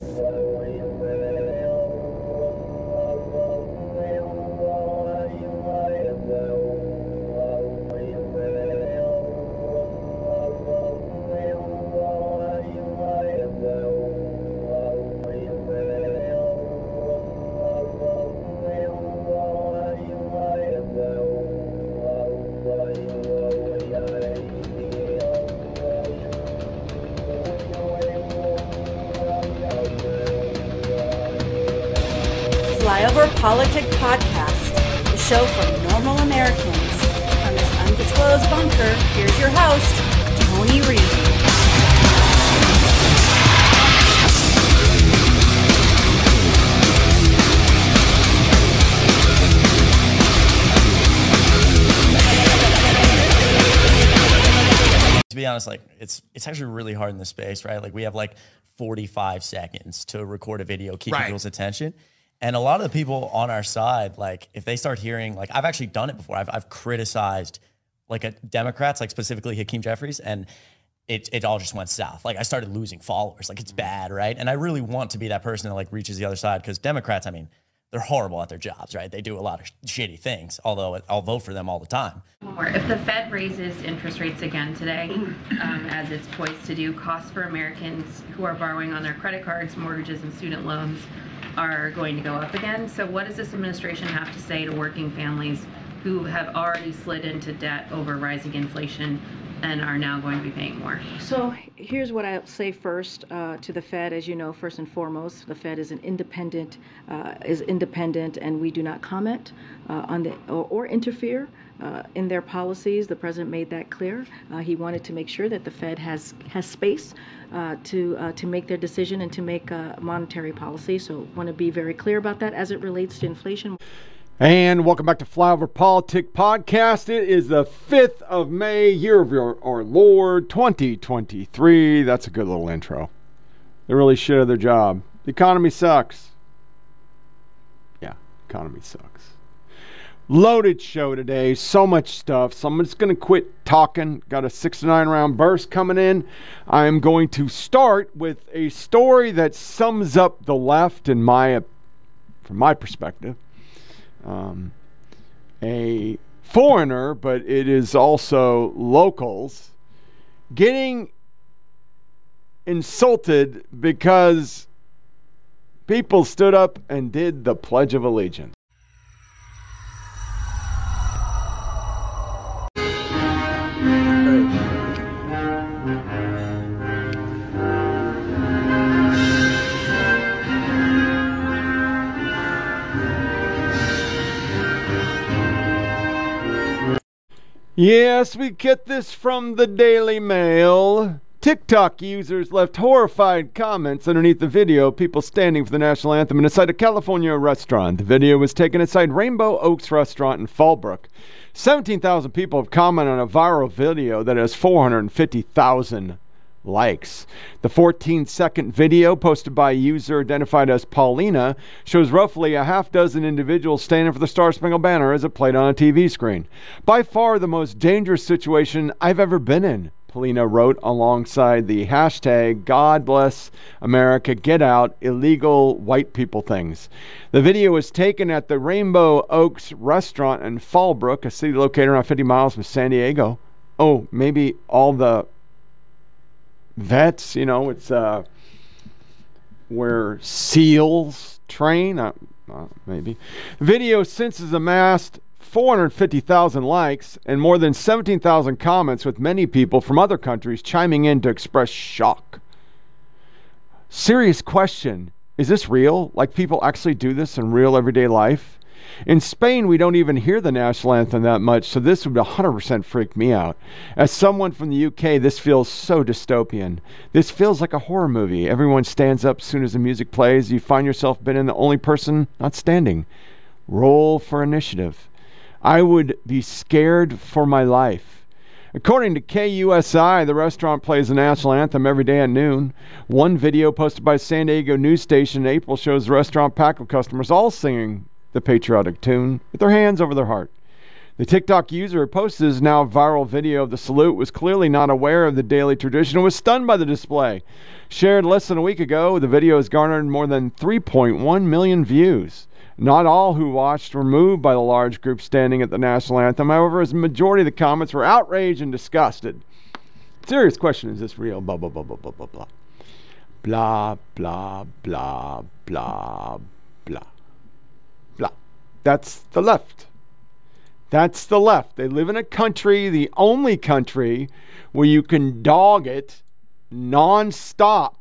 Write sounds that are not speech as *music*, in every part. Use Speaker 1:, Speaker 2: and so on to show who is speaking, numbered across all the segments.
Speaker 1: Salvo y. PolitiK Podcast, the show for normal Americans. From this undisclosed bunker, here's your host, Tony Reed.
Speaker 2: to be honest, like it's it's actually really hard in this space, right? Like we have like 45 seconds to record a video, keep
Speaker 3: Right.
Speaker 2: people's attention. And a lot of the people on our side, like if they start hearing, like I've actually done it before. I've I've criticized like a Democrats, like specifically Hakeem Jeffries, and it it all just went south. Like I started losing followers. Like it's bad, right? And I really want to be that person that like reaches the other side because Democrats, I mean, they're horrible at their jobs, right? They do a lot of sh- shitty things. Although I'll vote for them all the time.
Speaker 4: If the Fed raises interest rates again today, um, as it's poised to do, costs for Americans who are borrowing on their credit cards, mortgages, and student loans are going to go up again. So, what does this administration have to say to working families who have already slid into debt over rising inflation and are now going to be paying more?
Speaker 5: So here's what I'll say first uh, to the Fed. As you know, first and foremost, the Fed is an independent, uh, is independent, and we do not comment uh, on the or, or interfere. Uh, in their policies, the president made that clear. Uh, he wanted to make sure that the Fed has has space uh, to uh, to make their decision and to make monetary policy. So, want to be very clear about that as it relates to inflation.
Speaker 3: And welcome back to Flyover PolitiK Podcast. It is the 5th of May, year of your, our Lord 2023. That's a good little intro. They really should have their job. The economy sucks. Yeah, economy sucks. Loaded show today. So much stuff. So I'm just going to quit talking. Got a six to nine round burst coming in. I'm going to start with a story that sums up the left in my, from my perspective um, a foreigner, but it is also locals, getting insulted because people stood up and did the Pledge of Allegiance. Yes, we get this from the Daily Mail. TikTok users left horrified comments underneath the video of people standing for the national anthem inside a California restaurant. The video was taken inside Rainbow Oaks Restaurant in Fallbrook. 17,000 people have commented on a viral video that has 450,000 likes. The 14 second video posted by a user identified as Paulina shows roughly a half dozen individuals standing for the Star Spangled Banner as it played on a TV screen. By far the most dangerous situation I've ever been in. Paulina wrote alongside the hashtag God bless America, get out illegal white people things. The video was taken at the Rainbow Oaks restaurant in Fallbrook, a city located around 50 miles from San Diego. Oh, maybe all the vets, you know, it's uh, where SEALs train, uh, uh, maybe. Video since has amassed 450,000 likes and more than 17,000 comments, with many people from other countries chiming in to express shock. Serious question is this real? Like people actually do this in real everyday life? In Spain, we don't even hear the national anthem that much, so this would 100% freak me out. As someone from the UK, this feels so dystopian. This feels like a horror movie. Everyone stands up as soon as the music plays. You find yourself being the only person not standing. Roll for initiative. I would be scared for my life. According to KUSI, the restaurant plays the national anthem every day at noon. One video posted by San Diego news station in April shows the restaurant packed with customers all singing the patriotic tune with their hands over their heart. The TikTok user who posted his now viral video of the salute was clearly not aware of the daily tradition and was stunned by the display. Shared less than a week ago, the video has garnered more than 3.1 million views. Not all who watched were moved by the large group standing at the national anthem. However, as a majority of the comments were outraged and disgusted. Serious question is this real? Blah, blah, blah, blah, blah, blah, blah. Blah, blah, blah, blah, blah. That's the left. That's the left. They live in a country, the only country where you can dog it nonstop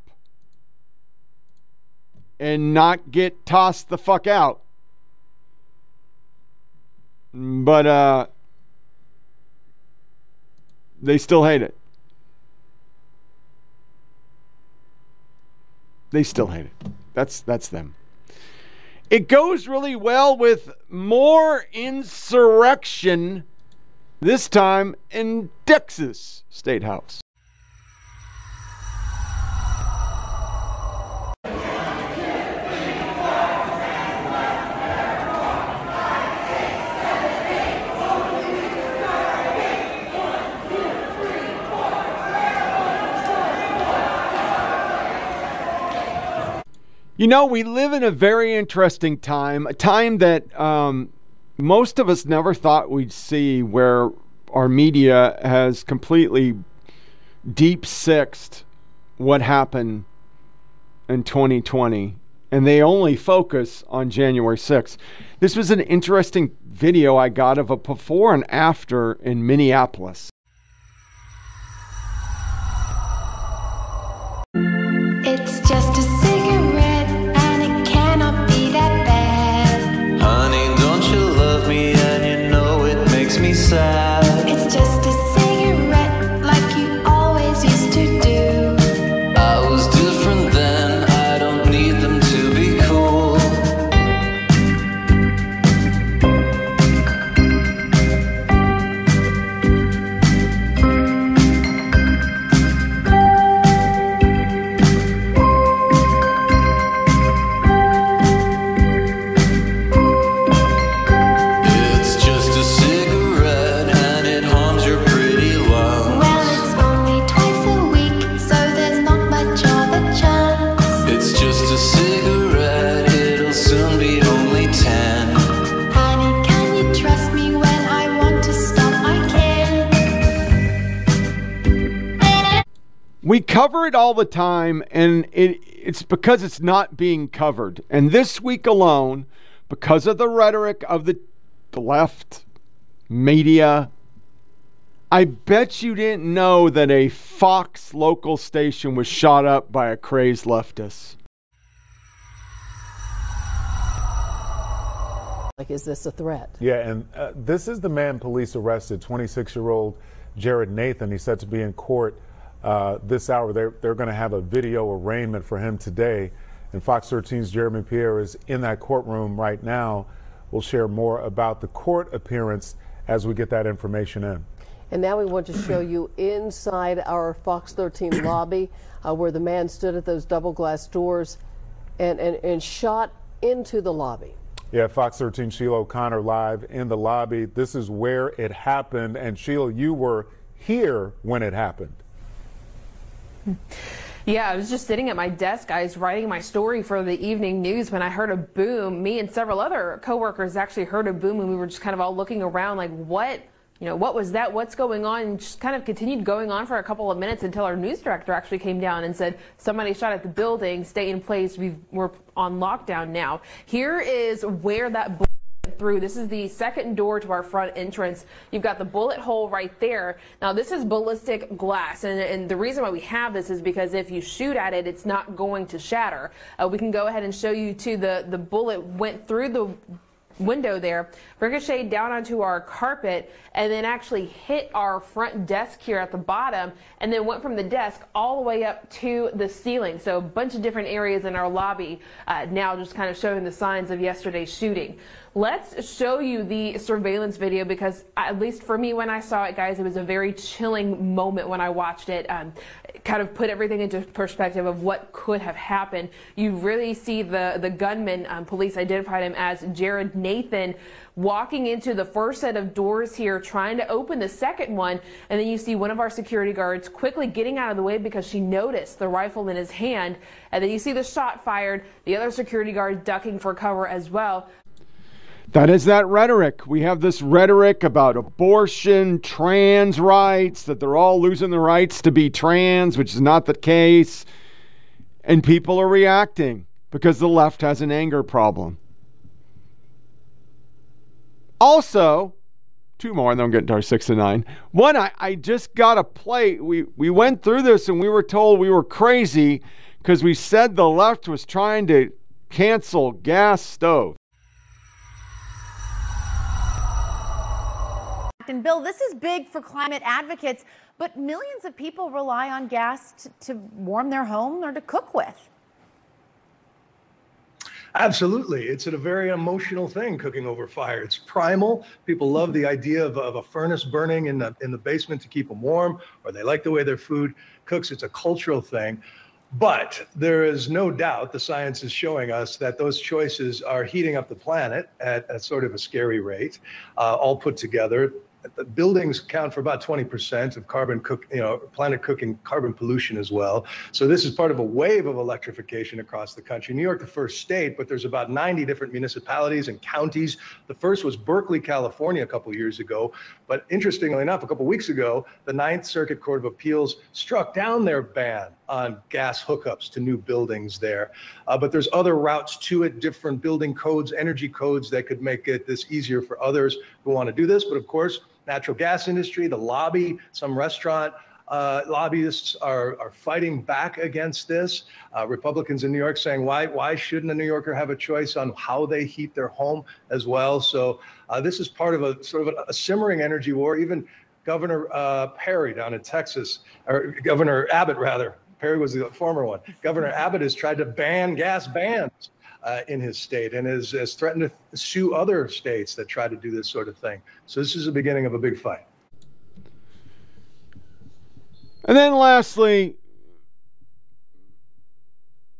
Speaker 3: and not get tossed the fuck out. But uh they still hate it. They still hate it. That's that's them. It goes really well with more insurrection this time in Texas State House. You know, we live in a very interesting time, a time that um, most of us never thought we'd see, where our media has completely deep sixed what happened in 2020, and they only focus on January 6th. This was an interesting video I got of a before and after in Minneapolis. We cover it all the time, and it, it's because it's not being covered. And this week alone, because of the rhetoric of the, the left media, I bet you didn't know that a Fox local station was shot up by a crazed leftist.
Speaker 6: Like, is this a threat?
Speaker 7: Yeah, and uh, this is the man police arrested, 26 year old Jared Nathan. He's set to be in court uh, this hour. They're, they're going to have a video arraignment for him today. And Fox 13's Jeremy Pierre is in that courtroom right now. We'll share more about the court appearance as we get that information in.
Speaker 6: And now we want to show you inside our Fox 13 *coughs* lobby uh, where the man stood at those double glass doors and, and, and shot into the lobby.
Speaker 7: Yeah, Fox 13 Sheila O'Connor live in the lobby. This is where it happened. And Sheila, you were here when it happened.
Speaker 8: Yeah, I was just sitting at my desk, guys, writing my story for the evening news when I heard a boom. Me and several other coworkers actually heard a boom and we were just kind of all looking around like, what? You know, what was that? What's going on? And just kind of continued going on for a couple of minutes until our news director actually came down and said, somebody shot at the building, stay in place. We've, we're on lockdown now. Here is where that through. This is the second door to our front entrance. You've got the bullet hole right there. Now, this is ballistic glass, and, and the reason why we have this is because if you shoot at it, it's not going to shatter. Uh, we can go ahead and show you too. The the bullet went through the window there, ricocheted down onto our carpet, and then actually hit our front desk here at the bottom, and then went from the desk all the way up to the ceiling. So a bunch of different areas in our lobby uh, now just kind of showing the signs of yesterday's shooting. Let's show you the surveillance video because, at least for me, when I saw it, guys, it was a very chilling moment when I watched it. Um, kind of put everything into perspective of what could have happened. You really see the the gunman. Um, police identified him as Jared
Speaker 9: Nathan walking into the first set of doors here, trying to open the second one. And then you see one of our security guards quickly getting out of the way because she noticed the rifle in his hand. And then you see the shot fired, the other security guard ducking for cover as well.
Speaker 3: That is that rhetoric. We have this rhetoric about abortion, trans rights, that they're all losing the rights to be trans, which is not the case. And people are reacting because the left has an anger problem. Also, two more, and then I'm getting to our six to nine. One, I, I just got a play. We we went through this and we were told we were crazy because we said the left was trying to cancel gas stove.
Speaker 10: And Bill, this is big for climate advocates, but millions of people rely on gas to, to warm their home or to cook with.
Speaker 11: Absolutely. It's a very emotional thing cooking over fire. It's primal. People love the idea of, of, a furnace burning in the, in the basement to keep them warm, or they like the way their food cooks. It's a cultural thing. But there is no doubt the science is showing us that those choices are heating up the planet at, a sort of a scary rate, uh, all put together the buildings count for about 20% of carbon cook, you know, planet cooking carbon pollution as well. So this is part of a wave of electrification across the country. New York, the first state, but there's about 90 different municipalities and counties. The first was Berkeley, California, a couple years ago. But interestingly enough, a couple weeks ago, the Ninth Circuit Court of Appeals struck down their ban on gas hookups to new buildings there. Uh, but there's other routes to it, different building codes, energy codes that could make it this easier for others who want to do this. But of course, natural gas industry, the lobby, some restaurant uh, lobbyists are, are fighting back against this. Uh, Republicans in New York saying, why, why shouldn't a New Yorker have a choice on how they heat their home as well? So uh, this is part of a sort of a, a simmering energy war. Even Governor uh, Perry down in Texas, or Governor Abbott rather, Perry was the former one. Governor Abbott has tried to ban gas bans uh, in his state and has, has threatened to sue other states that try to do this sort of thing. So this is the beginning of a big fight.
Speaker 3: And then lastly,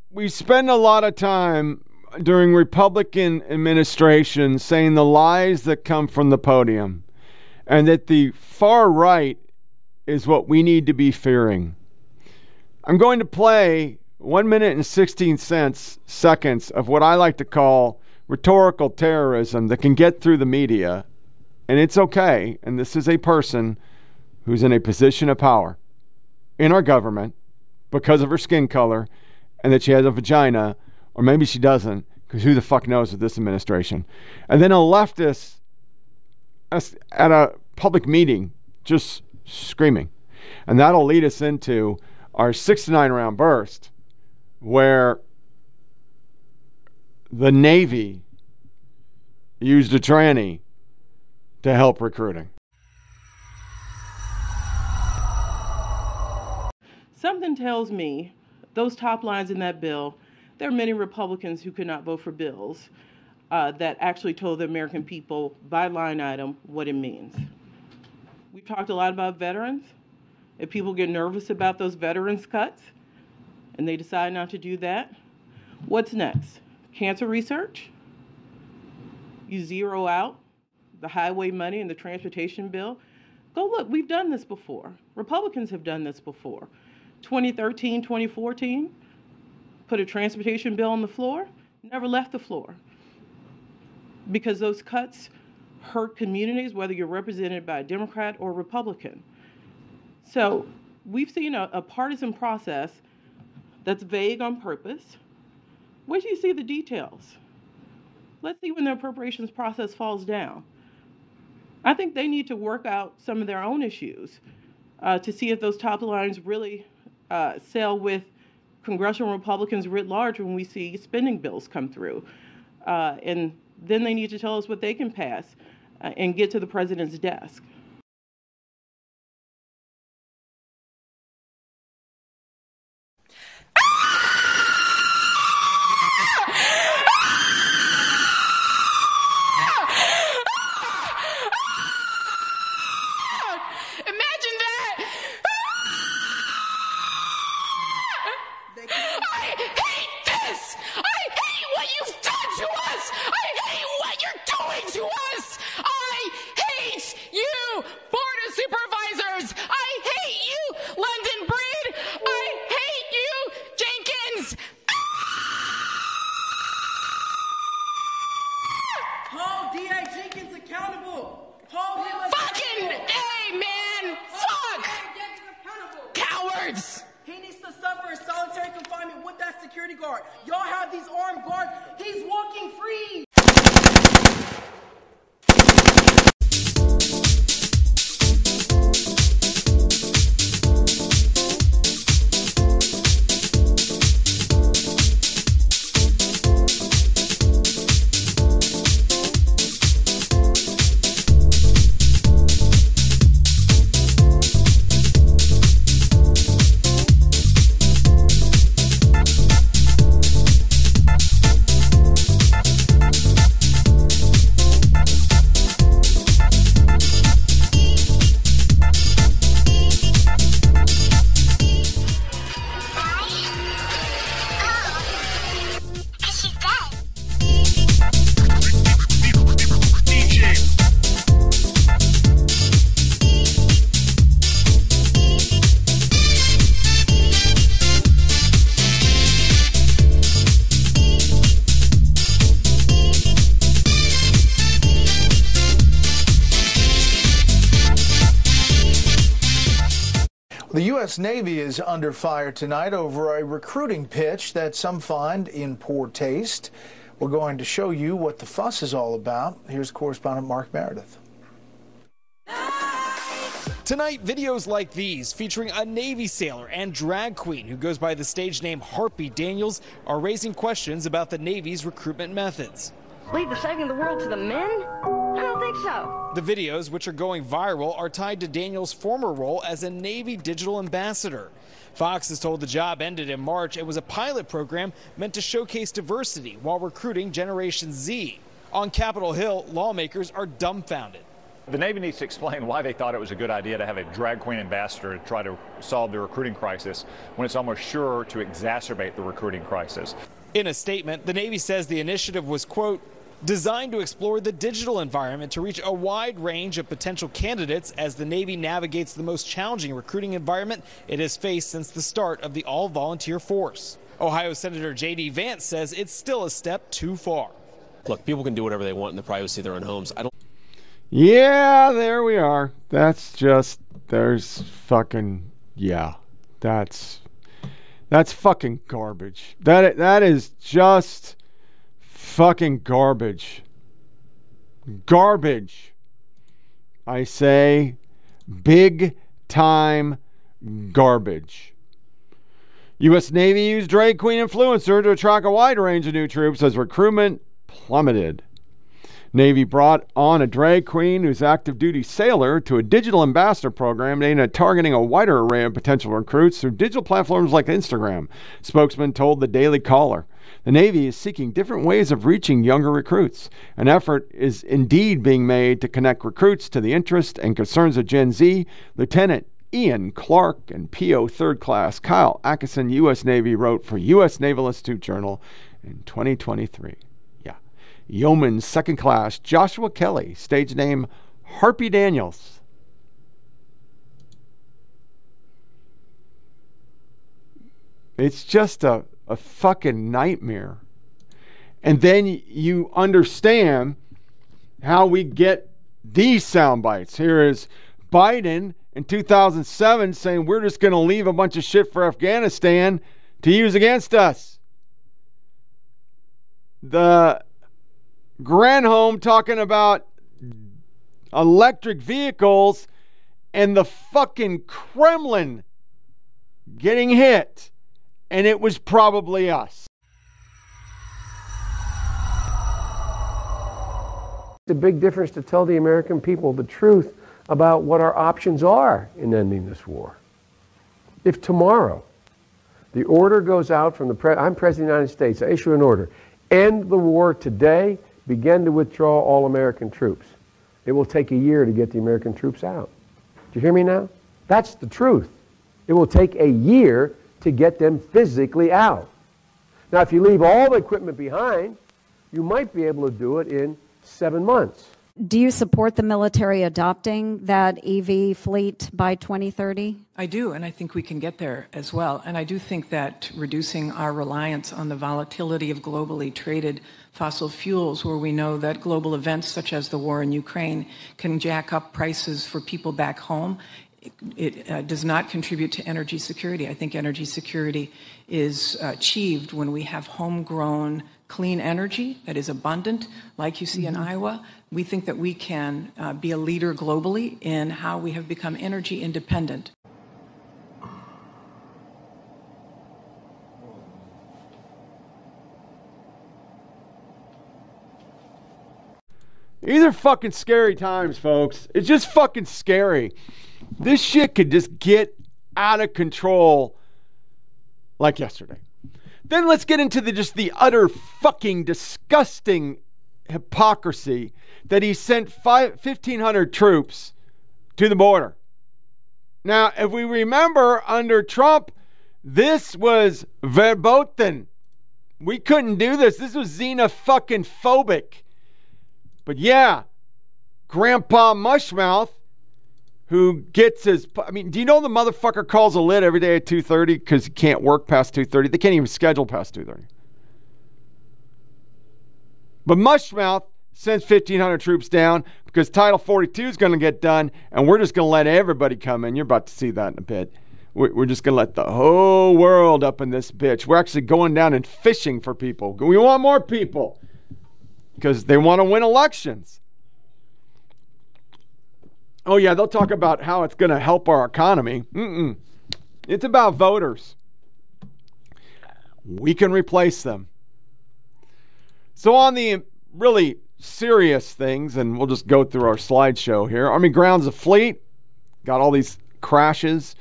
Speaker 3: we spend a lot of time during Republican administration saying the lies that come from the podium and that the far right is what we need to be fearing. I'm going to play one minute and 16 cents seconds of what I like to call rhetorical terrorism that can get through the media. And it's okay. And this is a person who's in a position of power in our government because of her skin color and that she has a vagina, or maybe she doesn't, because who the fuck knows with this administration. And then a leftist at a public meeting just screaming. And that'll lead us into our six to nine round burst, where the Navy used a tranny to help recruiting.
Speaker 12: Something tells me those top lines in that bill, there are many Republicans who could not vote for bills uh, that actually told the American people by line item what it means. We've talked a lot about veterans. If people get nervous about those veterans cuts and they decide not to do that, what's next? Cancer research? You zero out the highway money and the transportation bill. Go look, we've done this before. Republicans have done this before. 2013, 2014, put a transportation bill on the floor, never left the floor. Because those cuts hurt communities, whether you're represented by a Democrat or Republican. So we've seen a, a partisan process that's vague on purpose. Wait till you see the details. Let's see when the appropriations process falls down. I think they need to work out some of their own issues uh, to see if those top lines really uh, sail with congressional Republicans writ large when we see spending bills come through. Uh, and then they need to tell us what they can pass uh, and get to the president's desk.
Speaker 13: Security guard. Y'all have these armed guards. He's walking free.
Speaker 14: Navy is under fire tonight over a recruiting pitch that some find in poor taste. We're going to show you what the fuss is all about. Here's correspondent Mark Meredith.
Speaker 15: Tonight, videos like these featuring a Navy sailor and drag queen who goes by the stage name Harpy Daniels are raising questions about the Navy's recruitment methods.
Speaker 16: Leave the saving of the world to the men? I don't think so.
Speaker 15: The videos, which are going viral, are tied to Daniels' former role as a Navy digital ambassador. Fox is told the job ended in March and was a pilot program meant to showcase diversity while recruiting Generation Z. On Capitol Hill, lawmakers are dumbfounded.
Speaker 17: The Navy needs to explain why they thought it was a good idea to have a drag queen ambassador to try to solve the recruiting crisis when it's almost sure to exacerbate the recruiting crisis.
Speaker 15: In a statement, the Navy says the initiative was, quote, designed to explore the digital environment to reach a wide range of potential candidates as the Navy navigates the most challenging recruiting environment it has faced since the start of the all volunteer force. Ohio Senator J.D. Vance says it's still a step too far.
Speaker 18: Look, people can do whatever they want in the privacy of their own homes. I don't.
Speaker 3: Yeah, there we are. That's just there's fucking yeah. That's that's fucking garbage. That that is just fucking garbage. Garbage. I say big time garbage. U.S. Navy used drag queen influencer to attract a wide range of new troops as recruitment plummeted. Navy brought on a drag queen who's active duty sailor to a digital ambassador program aimed at targeting a wider array of potential recruits through digital platforms like Instagram. Spokesman told the Daily Caller. The Navy is seeking different ways of reaching younger recruits. An effort is indeed being made to connect recruits to the interests and concerns of Gen Z. Lieutenant Ian Clark and PO third class Kyle Atkinson, U.S. Navy, wrote for U.S. Naval Institute Journal in 2023. Yeah. Yeoman second class Joshua Kelly, stage name Harpy Daniels. It's just a, a fucking nightmare. And then you understand how we get these sound bites. Here is Biden in 2007 saying we're just going to leave a bunch of shit for Afghanistan to use against us. The Granholm talking about electric vehicles and the fucking Kremlin getting hit. And it was probably us.
Speaker 19: It's a big difference to tell the American people the truth about what our options are in ending this war. If tomorrow the order goes out from the pre- I'm President of the United States, I issue an order, end the war today, begin to withdraw all American troops. It will take a year to get the American troops out. Do you hear me now? That's the truth. It will take a year to get them physically out. Now, if you leave all the equipment behind, you might be able to do it in seven months.
Speaker 20: Do you support the military adopting that EV fleet by 2030?
Speaker 21: I do, and I think we can get there as well. And I do think that reducing our reliance on the volatility of globally traded fossil fuels, where we know that global events such as the war in Ukraine can jack up prices for people back home, it uh, does not contribute to energy security. I think energy security is achieved when we have homegrown clean energy that is abundant, like you see in Iowa. We think that we can uh, be a leader globally in how we have become energy independent.
Speaker 3: These are fucking scary times, folks. It's just fucking scary. This shit could just get out of control like yesterday. Then let's get into the just the utter fucking disgusting hypocrisy that he sent five, 1,500 troops to the border. Now, if we remember under Trump, this was verboten. We couldn't do this. This was xenophobic. phobic. But yeah, Grandpa Mushmouth, who gets his. I mean, do you know the motherfucker calls a lid every day at 2:30 because he can't work past 2:30? They can't even schedule past 2:30. But Mushmouth sends 1,500 troops down because Title 42 is going to get done, and we're just going to let everybody come in. You're about to see that in a bit. We're just going to let the whole world up in this bitch. We're actually going down and fishing for people. We want more people because they want to win elections. Oh, yeah, they'll talk about how it's going to help our economy. Mm-mm. It's about voters. We can replace them. So, on the really serious things, and we'll just go through our slideshow here Army Grounds a Fleet got all these crashes.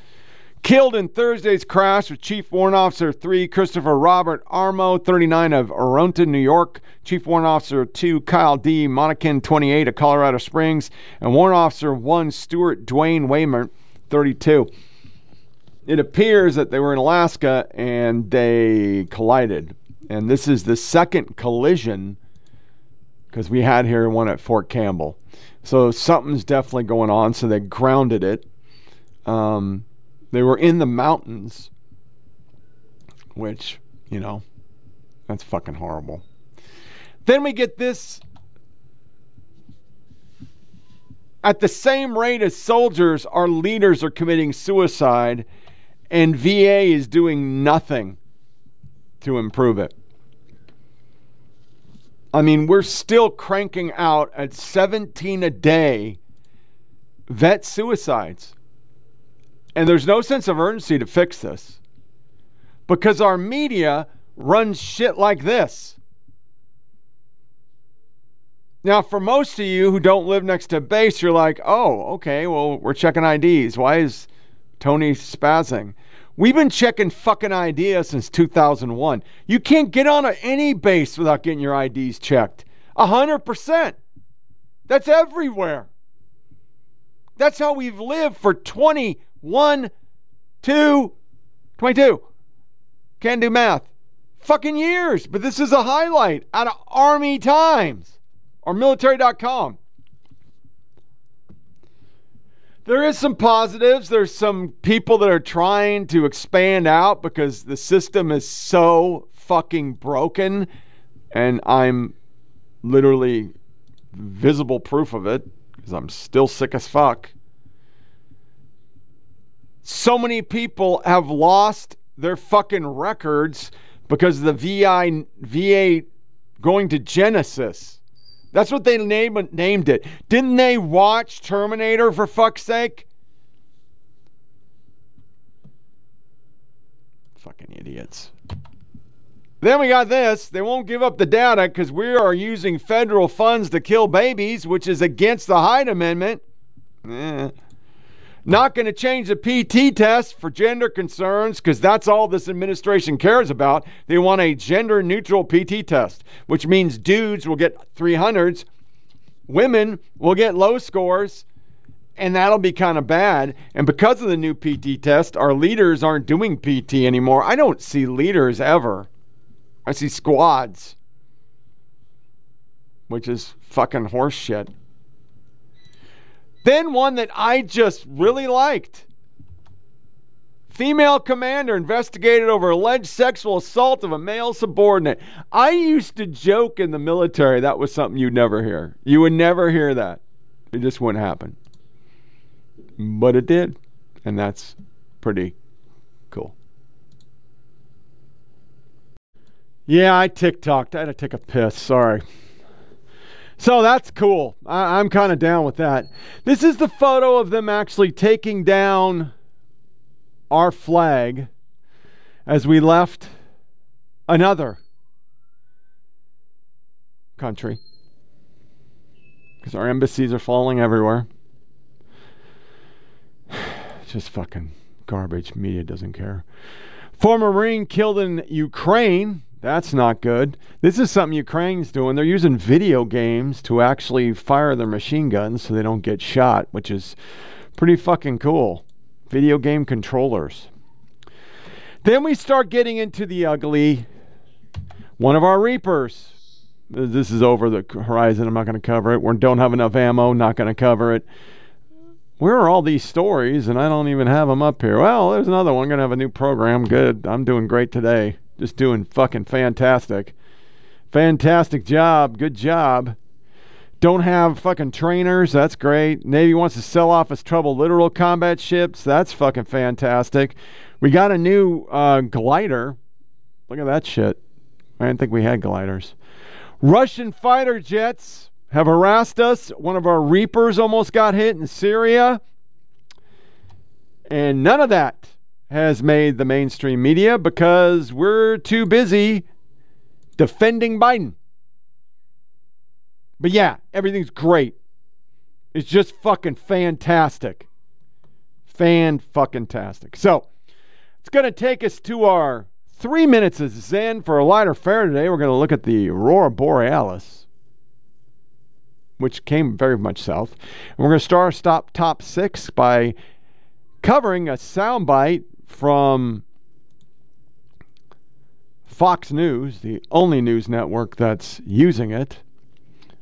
Speaker 3: Killed in Thursday's crash with Chief Warrant Officer 3 Christopher Robert Eramo, 39 of Oronton, New York. Chief Warrant Officer 2 Kyle D. Monacan, 28 of Colorado Springs. And Warrant Officer 1 Stewart Duane Wayment, 32. It appears that they were in Alaska and they collided. And this is the second collision because we had here one at Fort Campbell. So something's definitely going on. So they grounded it. Um, they were in the mountains, which, you know, that's fucking horrible. Then we get this at the same rate as soldiers, our leaders are committing suicide, and VA is doing nothing to improve it. I mean, we're still cranking out at 17 a day vet suicides. And there's no sense of urgency to fix this because our media runs shit like this. Now, for most of you who don't live next to base, you're like, oh, okay, well, we're checking IDs. Why is Tony spazzing? We've been checking fucking IDs since 2001. You can't get on any base without getting your IDs checked. 100%. That's everywhere. That's how we've lived for 20 one, two, 22. Can't do math. Fucking years. But this is a highlight out of Army Times or military.com. There is some positives. There's some people that are trying to expand out because the system is so fucking broken. And I'm literally visible proof of it because I'm still sick as fuck so many people have lost their fucking records because the VI VA going to Genesis. That's what they name, named it. Didn't they watch Terminator for fuck's sake? Fucking idiots. Then we got this. They won't give up the data because we are using federal funds to kill babies, which is against the Hyde Amendment. Eh. Not going to change the PT test for gender concerns because that's all this administration cares about. They want a gender neutral PT test, which means dudes will get 300s, women will get low scores, and that'll be kind of bad. And because of the new PT test, our leaders aren't doing PT anymore. I don't see leaders ever, I see squads, which is fucking horseshit. Then one that I just really liked. Female commander investigated over alleged sexual assault of a male subordinate. I used to joke in the military that was something you'd never hear. You would never hear that. It just wouldn't happen. But it did. And that's pretty cool. Yeah, I TikToked. I had to take a piss. Sorry. So that's cool. I, I'm kind of down with that. This is the photo of them actually taking down our flag as we left another country because our embassies are falling everywhere. *sighs* Just fucking garbage. Media doesn't care. Former Marine killed in Ukraine. That's not good. This is something Ukraine's doing. They're using video games to actually fire their machine guns so they don't get shot, which is pretty fucking cool. Video game controllers. Then we start getting into the ugly. One of our Reapers. This is over the horizon. I'm not going to cover it. We don't have enough ammo. Not going to cover it. Where are all these stories? And I don't even have them up here. Well, there's another one. Going to have a new program. Good. I'm doing great today. Just doing fucking fantastic. Fantastic job. Good job. Don't have fucking trainers. That's great. Navy wants to sell off its trouble littoral combat ships. That's fucking fantastic. We got a new uh, glider. Look at that shit. I didn't think we had gliders. Russian fighter jets have harassed us. One of our Reapers almost got hit in Syria. And none of that has made the mainstream media because we're too busy defending Biden. But yeah, everything's great. It's just fucking fantastic. Fan fucking tastic. So, it's going to take us to our three minutes of Zen for a lighter fare today. We're going to look at the Aurora Borealis, which came very much south. And we're going to start stop top six by covering a soundbite from Fox News, the only news network that's using it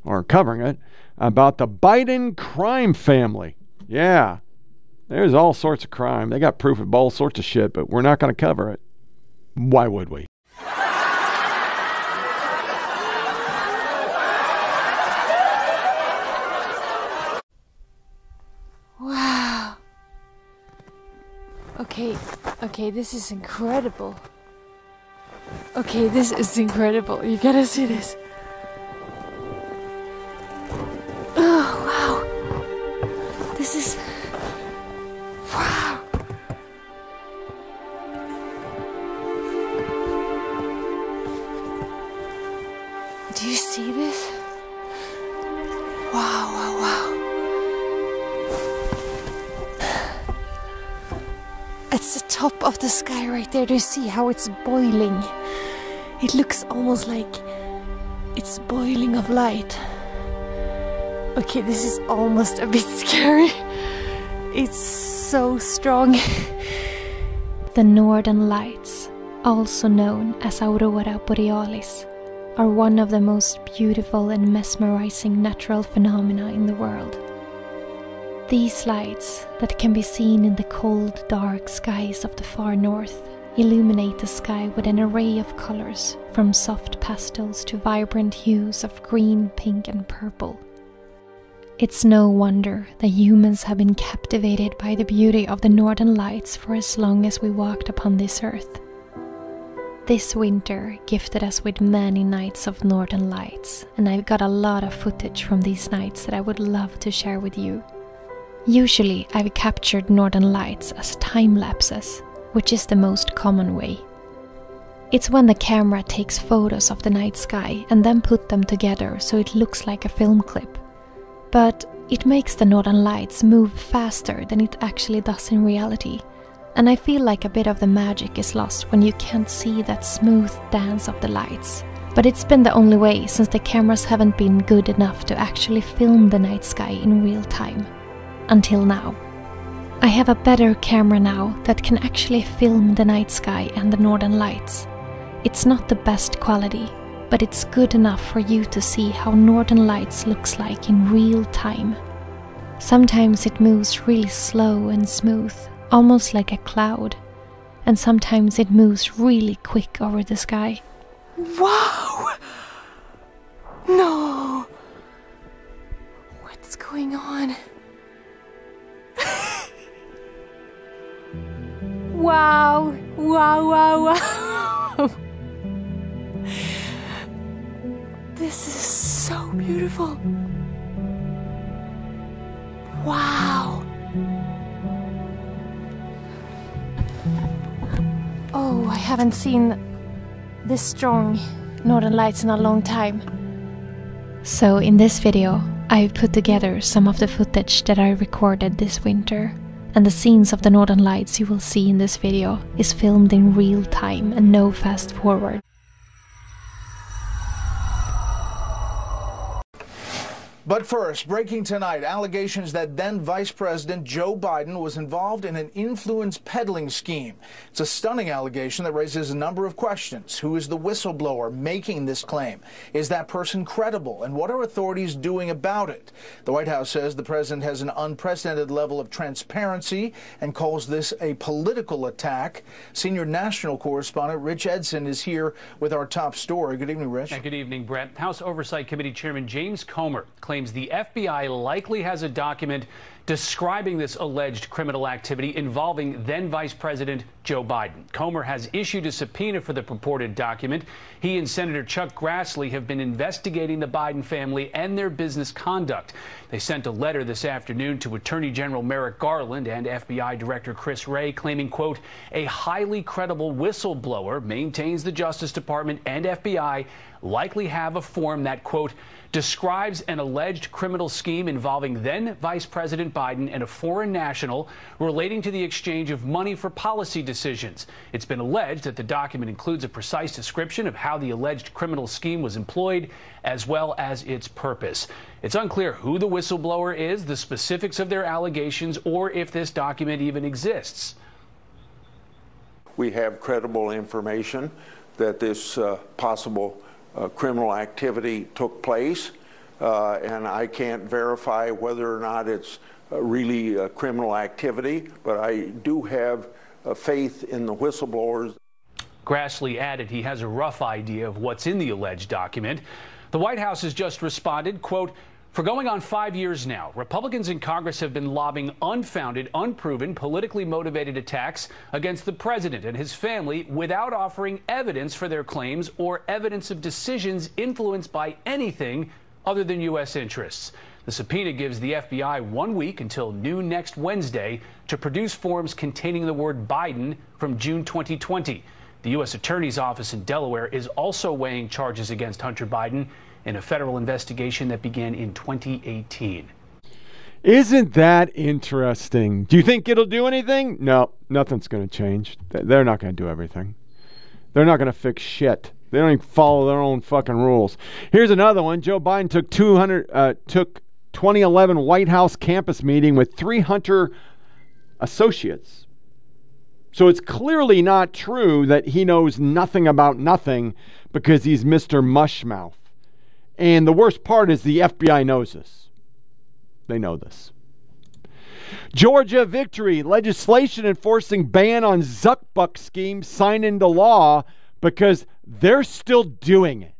Speaker 3: or covering it, about the Biden crime family. Yeah, there's all sorts of crime. They got proof of all sorts of shit, but we're not going to cover it. Why would we?
Speaker 22: Wow. Okay, okay, this is incredible. Okay, this is incredible. You gotta see this. Oh, wow. This is. Wow. Do you see this? Wow, It's the top of the sky right there. Do you see how it's boiling? It looks almost like it's boiling of light. Okay, this is almost a bit *laughs* scary. It's so strong. *laughs*
Speaker 23: The Northern Lights, also known as Aurora Borealis, are one of the most beautiful and mesmerizing natural phenomena in the world. These lights, that can be seen in the cold, dark skies of the far north, illuminate the sky with an array of colors, from soft pastels to vibrant hues of green, pink, and purple. It's no wonder that humans have been captivated by the beauty of the northern lights for as long as we walked upon this earth. This winter gifted us with many nights of northern lights, and I've got a lot of footage from these nights that I would love to share with you. Usually, I've captured northern lights as time lapses, which is the most common way. It's when the camera takes photos of the night sky and then put them together so it looks like a film clip. But it makes the northern lights move faster than it actually does in reality. And I feel like a bit of the magic is lost when you can't see that smooth dance of the lights. But it's been the only way since the cameras haven't been good enough to actually film the night sky in real time. Until now. I have a better camera now that can actually film the night sky and the northern lights. It's not the best quality, but it's good enough for you to see how northern lights looks like in real time. Sometimes it moves really slow and smooth, almost like a cloud, and sometimes it moves really quick over the sky.
Speaker 22: Wow! No! What's going on? Wow, wow, wow. This is so beautiful. Wow. Oh, I haven't seen this strong northern lights in a long time.
Speaker 23: So, in this video, I've put together some of the footage that I recorded this winter. And the scenes of the northern lights you will see in this video is filmed in real time and no fast forward.
Speaker 14: But first, breaking tonight, allegations that then Vice President Joe Biden was involved in an influence peddling scheme. It's a stunning allegation that raises a number of questions. Who is the whistleblower making this claim? Is that person credible? And what are authorities doing about it? The White House says the president has an unprecedented level of transparency and calls this a political attack. Senior national correspondent Rich Edson is here with our top story. Good evening, Rich.
Speaker 24: And good evening, Brett. House Oversight Committee Chairman James Comer claims the FBI likely has a document describing this alleged criminal activity involving then Vice President Joe Biden. Comer has issued a subpoena for the purported document. He and Senator Chuck Grassley have been investigating the Biden family and their business conduct. They sent a letter this afternoon to Attorney General Merrick Garland and FBI Director Chris Wray claiming, quote, a highly credible whistleblower maintains the Justice Department and FBI likely have a form that, quote, describes an alleged criminal scheme involving then Vice President Biden and a foreign national relating to the exchange of money for policy decisions. It's been alleged that the document includes a precise description of how the alleged criminal scheme was employed, as well as its purpose. It's unclear who the whistleblower is, the specifics of their allegations, or if this document even exists.
Speaker 25: We have credible information that this uh, possible criminal activity took place, uh, and I can't verify whether or not it's uh, really a criminal activity, but I do have uh, faith in the whistleblowers.
Speaker 24: Grassley added he has a rough idea of what's in the alleged document. The White House has just responded, quote, for going on five years now, Republicans in Congress have been lobbying unfounded, unproven, politically motivated attacks against the president and his family without offering evidence for their claims or evidence of decisions influenced by anything other than U.S. interests. The subpoena gives the FBI one week until noon next Wednesday to produce forms containing the word Biden from June 2020. The U.S. Attorney's Office in Delaware is also weighing charges against Hunter Biden in a federal investigation that began in 2018.
Speaker 3: Isn't that interesting? Do you think it'll do anything? No, nothing's going to change. They're not going to do everything. They're not going to fix shit. They don't even follow their own fucking rules. Here's another one. Joe Biden took 200 uh, took 2011 White House campus meeting with three Hunter associates. So it's clearly not true that he knows nothing about nothing because he's Mr. Mushmouth. And the worst part is the FBI knows this. They know this. Georgia victory. Legislation enforcing ban on Zuckbuck scheme signed into law because they're still doing it.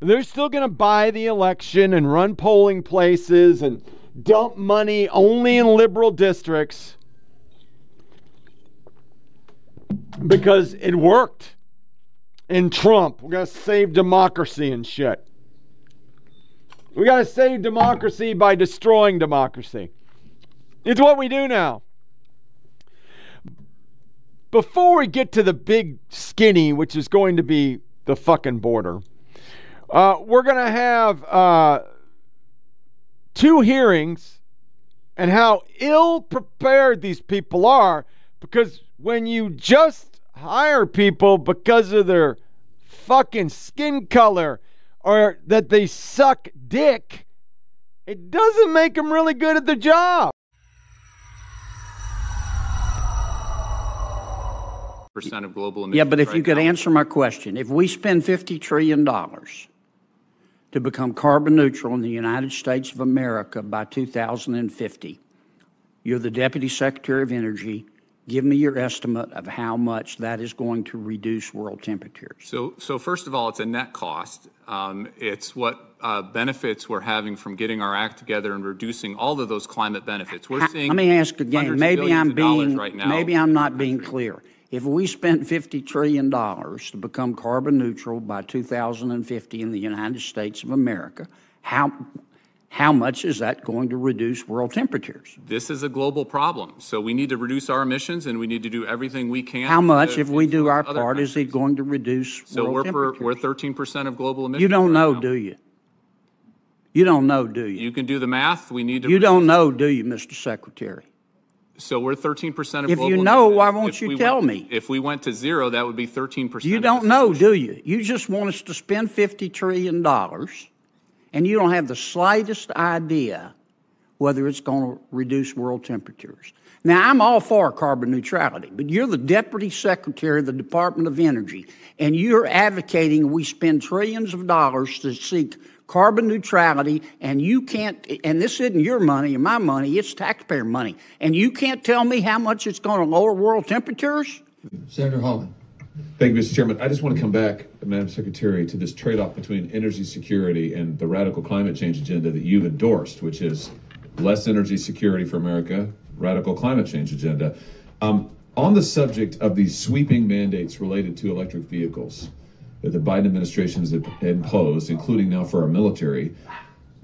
Speaker 3: They're still going to buy the election and run polling places and dump money only in liberal districts because it worked in Trump. We got to save democracy and shit. We got to save democracy by destroying democracy. It's what we do now. Before we get to the big skinny, which is going to be the fucking border, uh, we're going to have uh, two hearings and how ill prepared these people are because when you just hire people because of their fucking skin color or that they suck dick, it doesn't make them really good at the job.
Speaker 26: Percent of global emissions.
Speaker 27: Yeah, but if
Speaker 26: right
Speaker 27: you could
Speaker 26: now.
Speaker 27: answer my question, if we spend $50 trillion to become carbon neutral in the United States of America by 2050, you're the Deputy Secretary of Energy, Give me your estimate of how much that is going to reduce world temperatures.
Speaker 26: So, so first of all, it's a net cost. Um, it's what uh, benefits we're having from getting our act together and reducing all of those climate benefits. We're seeing.
Speaker 27: Let me ask again. Maybe I'm being
Speaker 26: right now.
Speaker 27: maybe I'm not being clear. If we spent fifty trillion dollars to become carbon neutral by 2050 in the United States of America, how how much is that going to reduce world temperatures?
Speaker 26: This is a global problem, so we need to reduce our emissions, and we need to do everything we can.
Speaker 27: How much, if we do our part, is it going to reduce
Speaker 26: So
Speaker 27: world
Speaker 26: we're
Speaker 27: temperatures?
Speaker 26: per, we're 13 percent of global emissions.
Speaker 27: you don't
Speaker 26: right
Speaker 27: know,
Speaker 26: now.
Speaker 27: do you? You don't know, do you?
Speaker 26: You can do the math. We need to.
Speaker 27: You don't know, do you, Mr. Secretary?
Speaker 26: So we're 13 percent of
Speaker 27: If
Speaker 26: global
Speaker 27: you know,
Speaker 26: emissions.
Speaker 27: why won't
Speaker 26: If
Speaker 27: you
Speaker 26: we
Speaker 27: tell
Speaker 26: went-
Speaker 27: me?
Speaker 26: If we went to zero, that would be 13 percent.
Speaker 27: You don't know, do you? You just want us to spend $50 trillion, and you don't have the slightest idea whether it's going to reduce world temperatures. Now, I'm all for carbon neutrality, but you're the Deputy Secretary of the Department of Energy, and you're advocating we spend trillions of dollars to seek carbon neutrality, and you can't, and this isn't your money or my money, it's taxpayer money, and you can't tell me how much it's going to lower world temperatures?
Speaker 28: Senator Hawley. Thank you, Mr. Chairman. I just want to come back, Madam Secretary, to this trade-off between energy security and the radical climate change agenda that you've endorsed, which is less energy security for America, radical climate change agenda. Um, on the subject of these sweeping mandates related to electric vehicles that the Biden administration has imposed, including now for our military,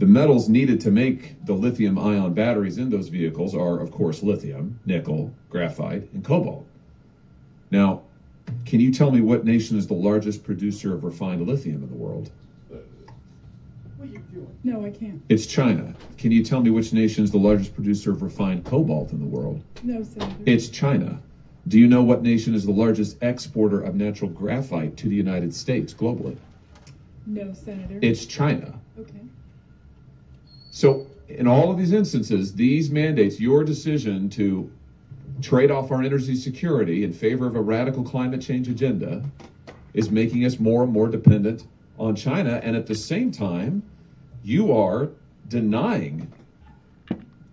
Speaker 28: the metals needed to make the lithium ion batteries in those vehicles are, of course, lithium, nickel, graphite, and cobalt. Now, can you tell me what nation is the largest producer of refined lithium in the world? What you doing?
Speaker 29: No, I can't.
Speaker 28: It's China. Can you tell me which nation is the largest producer of refined cobalt in the world?
Speaker 29: No, Senator.
Speaker 28: It's China. Do you know what nation is the largest exporter of natural graphite to the United States globally?
Speaker 29: No, Senator.
Speaker 28: It's China.
Speaker 29: Okay.
Speaker 28: So, in all of these instances, these mandates, your decision to trade off our energy security in favor of a radical climate change agenda, is making us more and more dependent on China. And at the same time, you are denying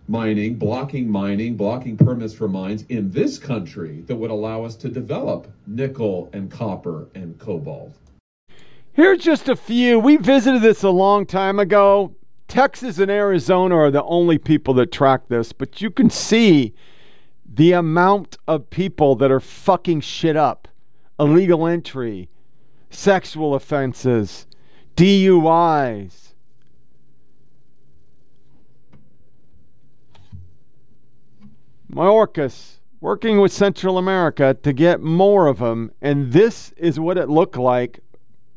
Speaker 28: mining, blocking mining, blocking permits for mines in this country that would allow us to develop nickel and copper and cobalt.
Speaker 3: Here's just a few. We visited this a long time ago. Texas and Arizona are the only people that track this, but you can see the amount of people that are fucking shit up illegal entry, sexual offenses, DUIs. Mayorkas working with Central America to get more of them, and this is what it looked like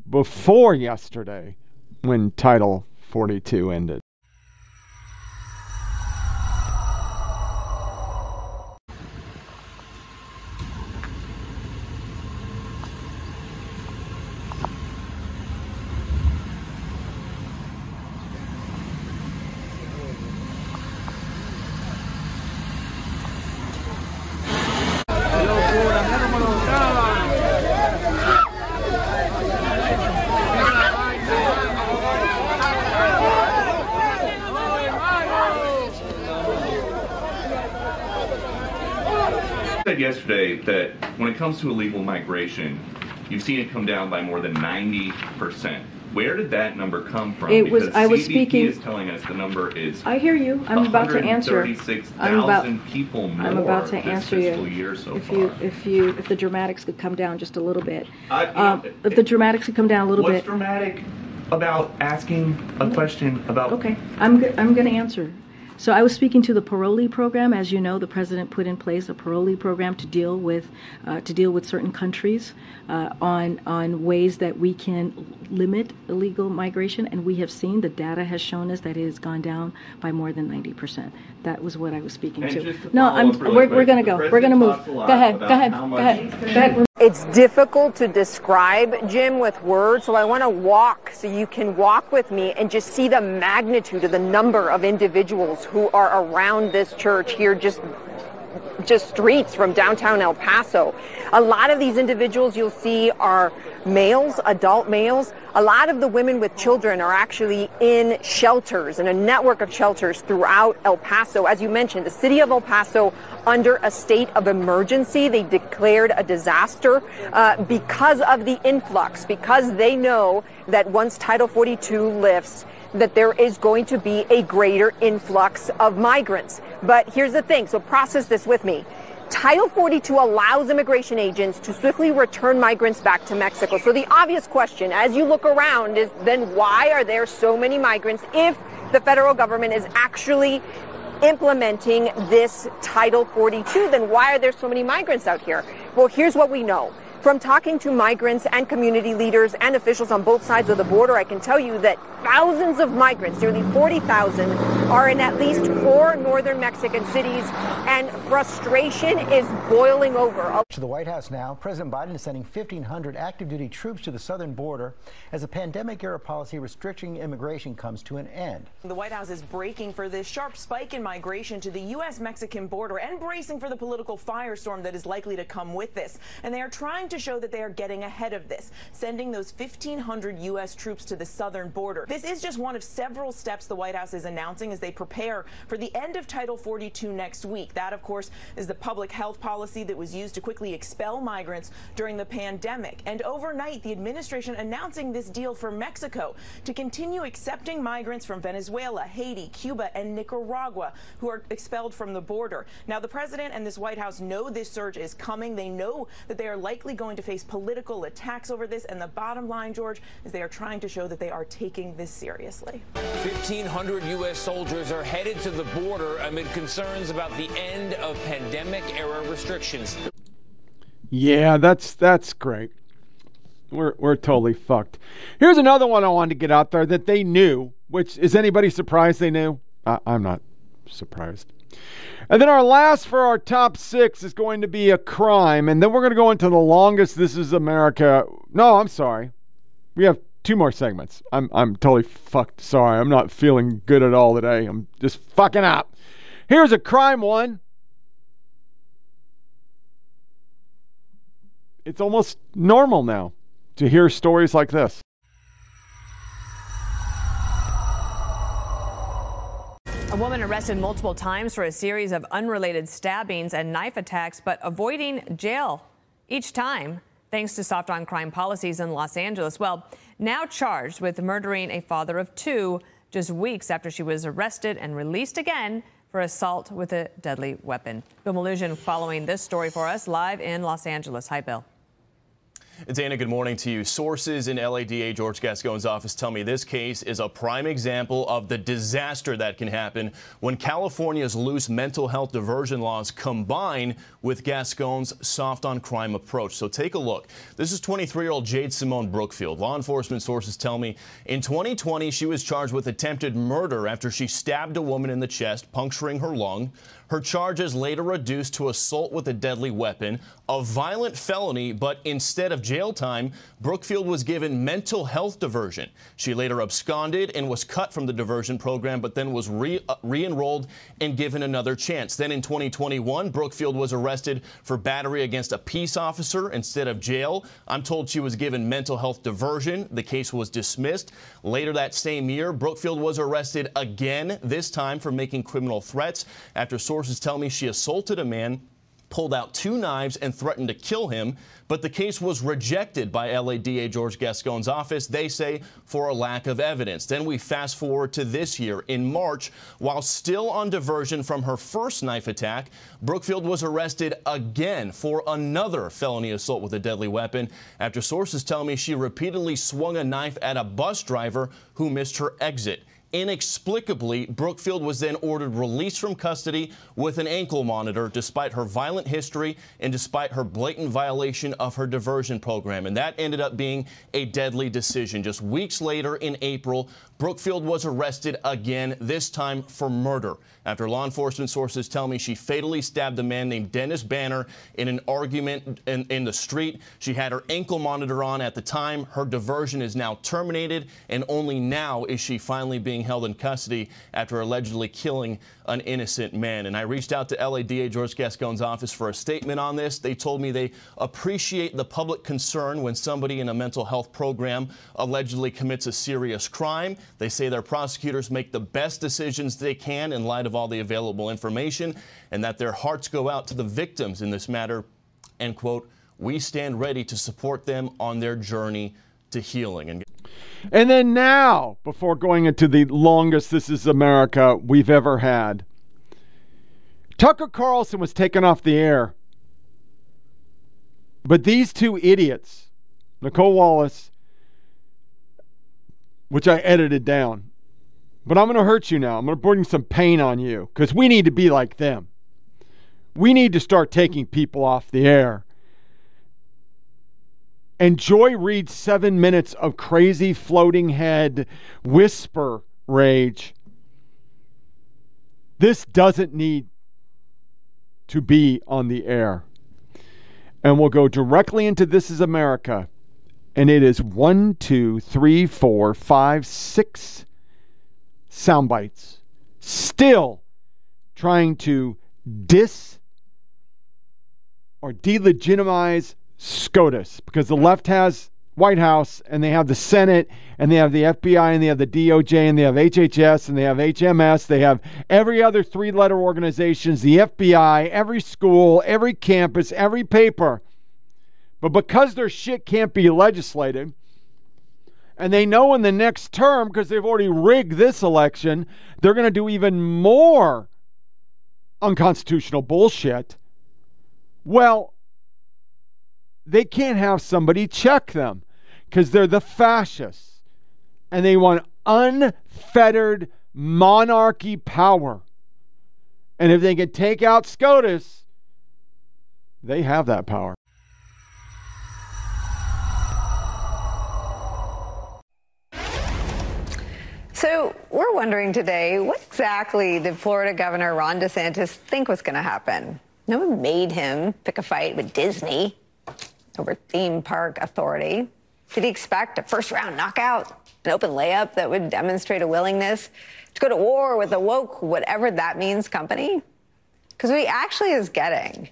Speaker 3: before yesterday when Title 42 ended.
Speaker 30: said yesterday that when it comes to illegal migration, you've seen it come down by more than 90%. Where did that number come from?
Speaker 5: It was-
Speaker 30: because
Speaker 5: I was
Speaker 30: CBP
Speaker 5: speaking-
Speaker 30: is telling us the number is
Speaker 5: I hear you. I'm about to answer.
Speaker 30: 136,000 people more
Speaker 5: I'm about to
Speaker 30: this
Speaker 5: answer
Speaker 30: fiscal
Speaker 5: you.
Speaker 30: year so
Speaker 5: if
Speaker 30: far.
Speaker 5: you, if you, if the dramatics could come down just a little bit.
Speaker 30: I-
Speaker 5: Um,
Speaker 30: know,
Speaker 5: if the dramatics could come down a little
Speaker 30: What's
Speaker 5: bit.
Speaker 30: dramatic about asking a question about
Speaker 5: Okay, I'm, go- I'm going to answer. So I was speaking to the parolee program. As you know, the president put in place a parolee program to deal with uh, to deal with certain countries uh, on on ways that we can limit illegal migration, and we have seen the data has shown us that it has gone down by more than ninety percent. That was what I was speaking
Speaker 31: And
Speaker 5: to.
Speaker 31: to
Speaker 5: no, I'm.
Speaker 31: really
Speaker 5: We're,
Speaker 31: quick,
Speaker 5: we're going to go. We're going to move. Go ahead. Go ahead. Go ahead. Go ahead.
Speaker 32: It's difficult to describe, Jim, with words, so I want to walk so you can walk with me and just see the magnitude of the number of individuals who are around this church here just just streets from downtown El Paso. A lot of these individuals you'll see are males, adult males. A lot of the women with children are actually in shelters, in a network of shelters throughout El Paso. As you mentioned, the city of El Paso under a state of emergency. They declared a disaster uh, because of the influx, because they know that once Title 42 lifts, that there is going to be a greater influx of migrants. But here's the thing, so process this with me. Title 42 allows immigration agents to swiftly return migrants back to Mexico. So the obvious question as you look around is then why are there so many migrants if the federal government is actually implementing this Title 42, then why are there so many migrants out here? Well, here's what we know. From talking to migrants and community leaders and officials on both sides of the border, I can tell you that thousands of migrants, nearly 40,000, are in at least four northern Mexican cities, and frustration is boiling over.
Speaker 33: To the White House now, President Biden is sending 1,500 active duty troops to the southern border as a pandemic era policy restricting immigration comes to an end.
Speaker 34: The White House is breaking for this sharp spike in migration to the U.S. Mexican border and bracing for the political firestorm that is likely to come with this. And they are trying to show that they are getting ahead of this, sending those 1,500 U.S. troops to the southern border. This is just one of several steps the White House is announcing as they prepare for the end of Title 42 next week. That, of course, is the public health policy that was used to quickly expel migrants during the pandemic. And overnight, the administration announcing this deal for Mexico to continue accepting migrants from Venezuela, Haiti, Cuba, and Nicaragua who are expelled from the border. Now, the president and this White House know this surge is coming. They know that they are likely going to face political attacks over this. And the bottom line, George, is they are trying to show that they are taking this seriously.
Speaker 35: 1,500 U.S. soldiers are headed to the border amid concerns about the end of pandemic era restrictions.
Speaker 3: Yeah, that's that's great. We're we're totally fucked. Here's another one I wanted to get out there that they knew. Which is anybody surprised they knew? I, I'm not surprised. And then our last for our top six is going to be a crime. And then we're going to go into the longest This is America. No, I'm sorry. We have two more segments. I'm, I'm totally fucked. Sorry. I'm not feeling good at all today. I'm just fucking up. Here's a crime one. It's almost normal now to hear stories like this.
Speaker 36: A woman arrested multiple times for a series of unrelated stabbings and knife attacks, but avoiding jail each time, thanks to soft on crime policies in Los Angeles. Well, now charged with murdering a father of two just weeks after she was arrested and released again for assault with a deadly weapon. Bill Melugin following this story for us live in Los Angeles. Hi, Bill.
Speaker 37: Dana, good morning to you. Sources in LADA George Gascon's office tell me this case is a prime example of the disaster that can happen when California's loose mental health diversion laws combine with Gascon's soft on crime approach. So take a look. This is 23 year old Jade Simone Brookfield. Law enforcement sources tell me in 2020 she was charged with attempted murder after she stabbed a woman in the chest, puncturing her lung. Her charges later reduced to assault with a deadly weapon, a violent felony, but instead of jail time, Brookfield was given mental health diversion. She later absconded and was cut from the diversion program, but then was re, uh, enrolled and given another chance. Then in 2021, Brookfield was arrested for battery against a peace officer instead of jail. I'm told she was given mental health diversion. The case was dismissed. Later that same year, Brookfield was arrested again, this time for making criminal threats after sources Sources tell me she assaulted a man pulled out two knives and threatened to kill him, but the case was rejected by LADA George Gascon's office, they say, for a lack of evidence. Then we fast forward to this year. In March, while still on diversion from her first knife attack, Brookfield was arrested again for another felony assault with a deadly weapon after sources tell me she repeatedly swung a knife at a bus driver who missed her exit. Inexplicably, Brookfield was then ordered released from custody with an ankle monitor despite her violent history and despite her blatant violation of her diversion program. And that ended up being a deadly decision. Just weeks later in April, Brookfield was arrested again, this time for murder. After law enforcement sources tell me she fatally stabbed a man named Dennis Banner in an argument in, in the street. She had her ankle monitor on at the time. Her diversion is now terminated, and only now is she finally being being held in custody after allegedly killing an innocent man. And I reached out to LADA George Gascon's office for a statement on this. They told me they appreciate the public concern when somebody in a mental health program allegedly commits a serious crime. They say their prosecutors make the best decisions they can in light of all the available information and that their hearts go out to the victims in this matter. And quote, we stand ready to support them on their journey to healing. And,
Speaker 3: and then now, before going into the longest This Is America we've ever had, Tucker Carlson was taken off the air. But these two idiots, Nicolle Wallace, which I edited down, but I'm going to hurt you now. I'm going to bring some pain on you because we need to be like them. We need to start taking people off the air and Joy Reid's seven minutes of crazy floating head whisper rage. This doesn't need to be on the air. And we'll go directly into This is America. And it is one, two, three, four, five, six sound bites. Still trying to dis or delegitimize SCOTUS because the left has White House and they have the Senate and they have the FBI and they have the DOJ and they have HHS and they have HMS. They have every other three letter organizations, the FBI, every school, every campus, every paper. But because their shit can't be legislated, and they know in the next term, because they've already rigged this election, they're going to do even more unconstitutional bullshit. Well, they can't have somebody check them because they're the fascists and they want unfettered monarchy power. And if they can take out SCOTUS, they have that power.
Speaker 38: So, we're wondering today what exactly did Florida Governor Ron DeSantis think was going to happen? No one made him pick a fight with Disney over theme park authority. Did he expect a first round knockout, an open layup that would demonstrate a willingness to go to war with a woke, whatever that means, company? Because what he actually is getting,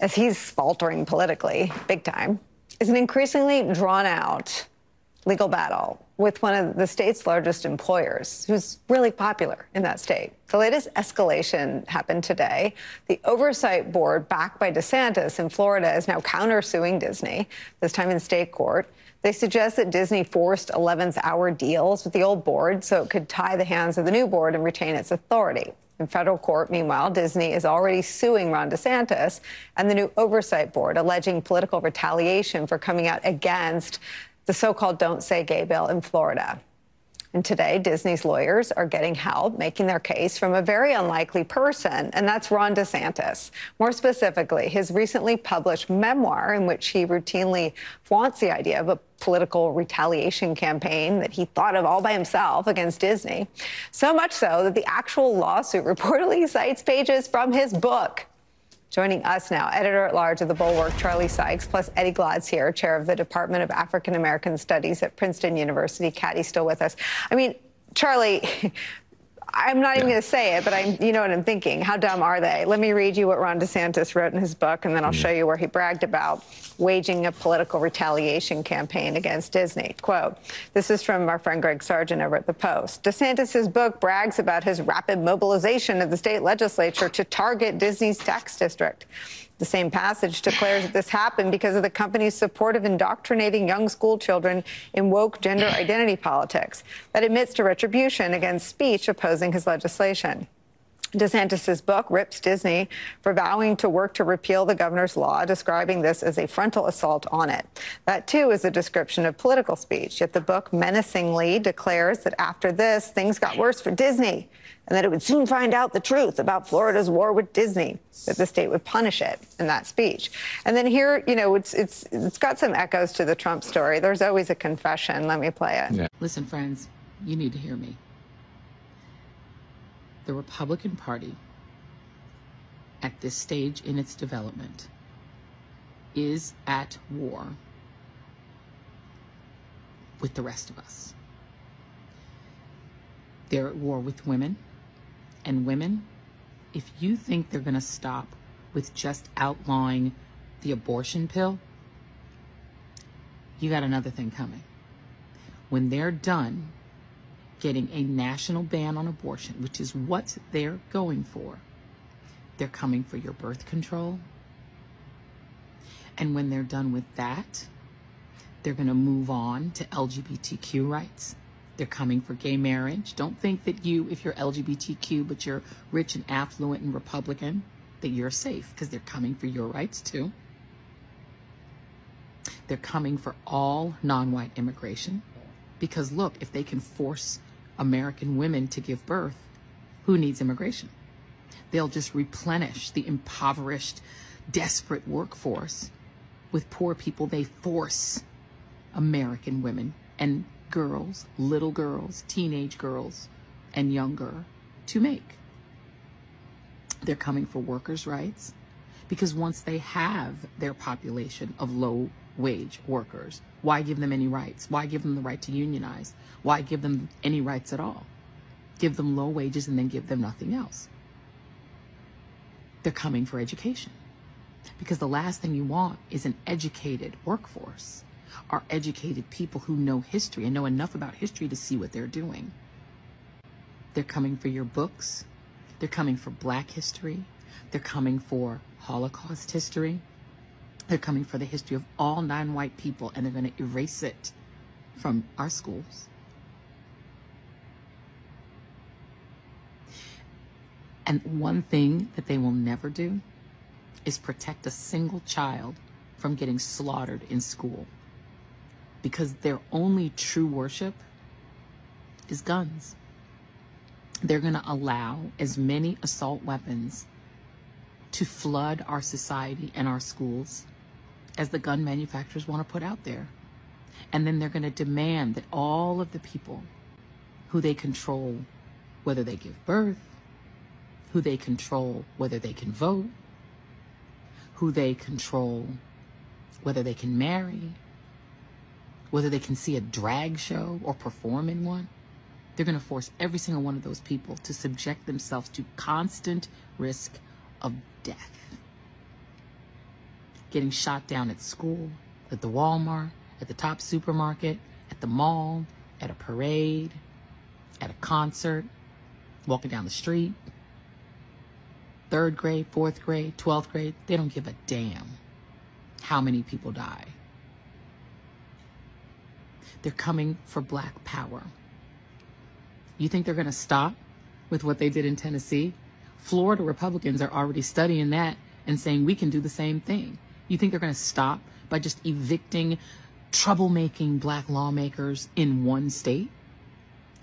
Speaker 38: as he's faltering politically, big time, is an increasingly drawn out legal battle with one of the state's largest employers, who's really popular in that state. The latest escalation happened today. The oversight board, backed by DeSantis in Florida, is now countersuing Disney, this time in state court. They suggest that Disney forced 11th hour deals with the old board so it could tie the hands of the new board and retain its authority. In federal court, meanwhile, Disney is already suing Ron DeSantis and the new oversight board, alleging political retaliation for coming out against the so called Don't Say Gay bill in Florida. And today, Disney's lawyers are getting help making their case from a very unlikely person, and that's Ron DeSantis. More specifically, his recently published memoir, in which he routinely flaunts the idea of a political retaliation campaign that he thought of all by himself against Disney. So much so that the actual lawsuit *laughs* reportedly cites pages from his book. Joining us now, editor at large of the Bulwark, Charlie Sykes, plus Eddie Glaude here, chair of the Department of African American Studies at Princeton University. Caddy's still with us. I mean, Charlie, I'm not even going to say it, but I'm, you know what I'm thinking. How dumb are they? Let me read you what Ron DeSantis wrote in his book, and then I'll mm. show you where he bragged about waging a political retaliation campaign against Disney. Quote, this is from our friend Greg Sargent over at The Post. DeSantis' book brags about his rapid mobilization of the state legislature to target Disney's tax district. The same passage declares that this happened because of the company's support of indoctrinating young school children in woke gender *laughs* identity politics that admits to retribution against speech opposing his legislation. DeSantis' book rips Disney for vowing to work to repeal the governor's law, describing this as a frontal assault on it. That, too, is a description of political speech. Yet the book menacingly declares that after this, things got worse for Disney and that it would soon find out the truth about Florida's war with Disney, that the state would punish it in that speech. And then here, you know, it's it's it's got some echoes to the Trump story. There's always a confession. Let me play it.
Speaker 39: Yeah. Listen, friends, you need to hear me. The Republican Party at this stage in its development is at war with the rest of us. They're at war with women. And women, if you think they're going to stop with just outlawing the abortion pill, you got another thing coming. When they're done getting a national ban on abortion, which is what they're going for, they're coming for your birth control. And when they're done with that, they're going to move on to LGBTQ rights. They're coming for gay marriage. Don't think that you, if you're LGBTQ, but you're rich and affluent and Republican, that you're safe because they're coming for your rights too. They're coming for all non white immigration because look, if they can force American women to give birth, who needs immigration? They'll just replenish the impoverished, desperate workforce with poor people they force American women and girls, little girls, teenage girls, and younger to make. They're coming for workers' rights because once they have their population of low wage workers, why give them any rights? Why give them the right to unionize? Why give them any rights at all? Give them low wages and then give them nothing else. They're coming for education because the last thing you want is an educated workforce are educated people who know history and know enough about history to see what they're doing. They're coming for your books. They're coming for black history. They're coming for Holocaust history. They're coming for the history of all non white people and they're going to erase it from our schools. And one thing that they will never do is protect a single child from getting slaughtered in school because their only true worship is guns. They're going to allow as many assault weapons to flood our society and our schools as the gun manufacturers want to put out there. And then they're going to demand that all of the people who they control, whether they give birth, who they control, whether they can vote, who they control, whether they can marry, whether they can see a drag show or perform in one, they're going to force every single one of those people to subject themselves to constant risk of death. Getting shot down at school, at the Walmart, at the top supermarket, at the mall, at a parade, at a concert, walking down the street. Third grade, fourth grade, 12th grade, they don't give a damn how many people die. They're coming for black power. You think they're going to stop with what they did in Tennessee? Florida Republicans are already studying that and saying we can do the same thing. You think they're going to stop by just evicting troublemaking black lawmakers in one state?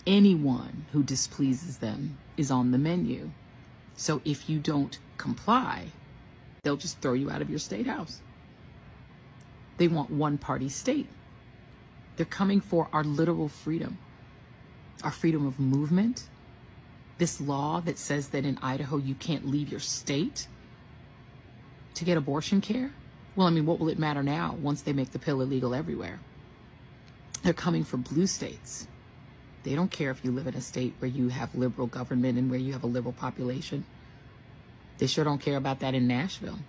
Speaker 39: Anyone who displeases them is on the menu. So if you don't comply, they'll just throw you out of your state house. They want one party state. They're coming for our literal freedom, our freedom of movement. This law that says that in Idaho you can't leave your state to get abortion care. Well, I mean, what will it matter now once they make the pill illegal everywhere? They're coming for blue states. They don't care if you live in a state where you have liberal government and where you have a liberal population. They sure don't care about that in Nashville.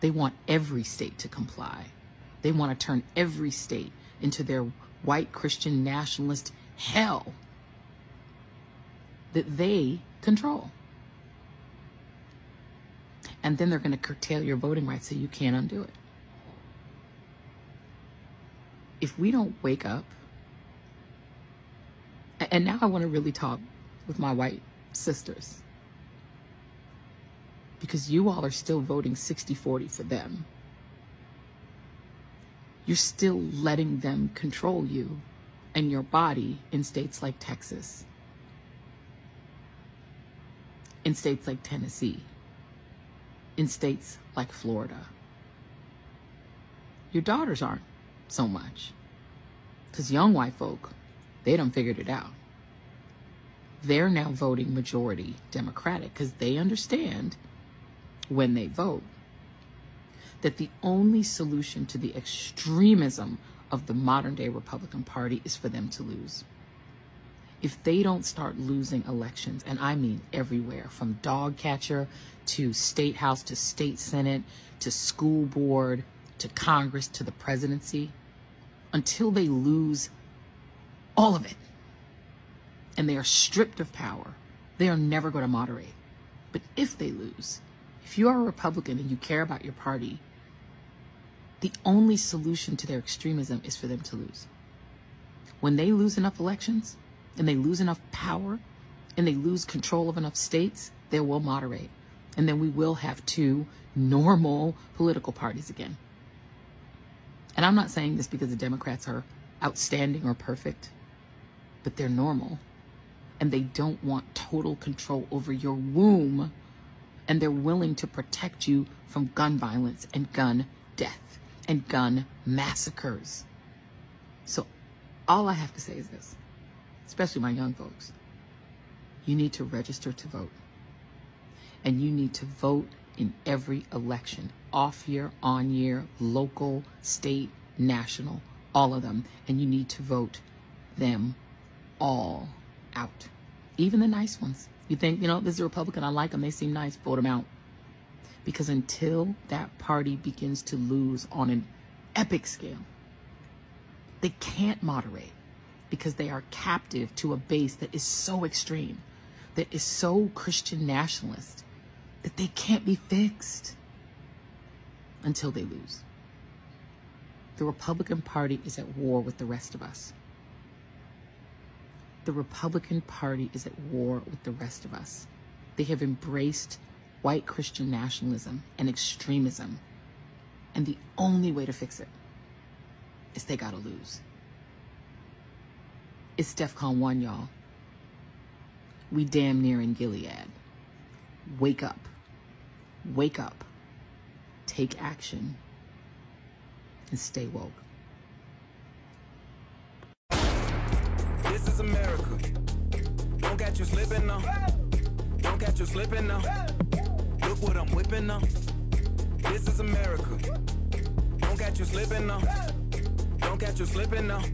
Speaker 39: They want every state to comply. They want to turn every state into their white Christian nationalist hell that they control. And then they're going to curtail your voting rights so you can't undo it. If we don't wake up, and now I want to really talk with my white sisters because you all are still voting 60 40 for them you're still letting them control you and your body in states like Texas, in states like Tennessee, in states like Florida. Your daughters aren't so much. Because young white folk, they done figured it out. They're now voting majority Democratic because they understand when they vote that the only solution to the extremism of the modern day Republican Party is for them to lose. if they don't start losing elections, and I mean everywhere, from dog catcher to state house to state senate to school board to Congress to the presidency, until they lose all of it and they are stripped of power, they are never going to moderate. But if they lose, if you are a Republican and you care about your party, the only solution to their extremism is for them to lose. When they lose enough elections and they lose enough power and they lose control of enough states, they will moderate. And then we will have two normal political parties again. And I'm not saying this because the Democrats are outstanding or perfect, but they're normal. And they don't want total control over your womb. And they're willing to protect you from gun violence and gun death and gun massacres. So all I have to say is this, especially my young folks. You need to register to vote. And you need to vote in every election off year, on year, local, state, national, all of them. And you need to vote them all out. Even the nice ones. You think, you know, this is a Republican, I like them, they seem nice, vote them out. Because until that party begins to lose on an epic scale, they can't moderate because they are captive to a base that is so extreme, that is so Christian nationalist, that they can't be fixed until they lose. The Republican Party is at war with the rest of us. The Republican Party is at war with the rest of us. They have embraced white Christian nationalism and extremism. And the only way to fix it is they gotta lose. It's DEFCON 1, y'all. We damn near in Gilead. Wake up. Wake up. Take action. And stay woke.
Speaker 40: This is America. Don't catch you slipping now. Don't catch you slipping now. Look what I'm whipping now. This is America. Don't catch you slipping now. Don't catch you slipping now.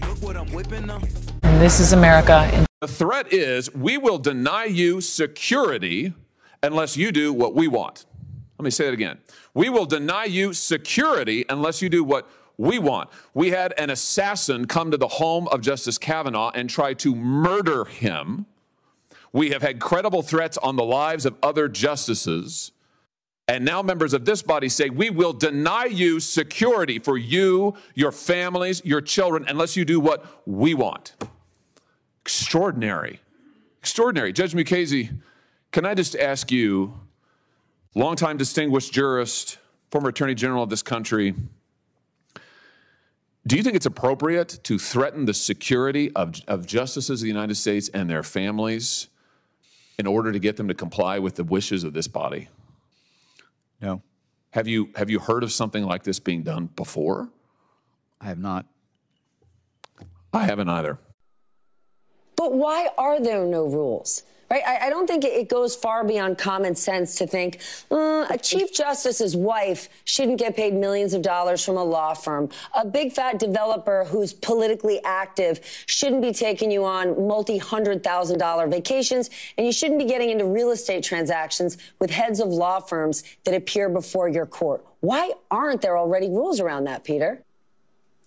Speaker 40: Look what I'm whipping now.
Speaker 41: And this is America.
Speaker 28: The threat is we will deny you security unless you do what we want. Let me say it again. We will deny you security unless you do what we want. We had an assassin come to the home of Justice Kavanaugh and try to murder him. We have had credible threats on the lives of other justices. And now members of this body say, we will deny you security for you, your families, your children, unless you do what we want. Extraordinary. Extraordinary. Judge Mukasey, can I just ask you, longtime distinguished jurist, former attorney general of this country, do you think it's appropriate to threaten the security of, of justices of the United States and their families in order to get them to comply with the wishes of this body?
Speaker 42: No.
Speaker 28: Have you have you heard of something like this being done before?
Speaker 42: I have not.
Speaker 28: I haven't either.
Speaker 43: But why are there no rules? Right? I, I don't think it, goes far beyond common sense to think uh, a chief justice's wife shouldn't get paid millions of dollars from a law firm. A big fat developer who's politically active shouldn't be taking you on multi hundred thousand dollar vacations, and you shouldn't be getting into real estate transactions with heads of law firms that appear before your court. Why aren't there already rules around that, Peter?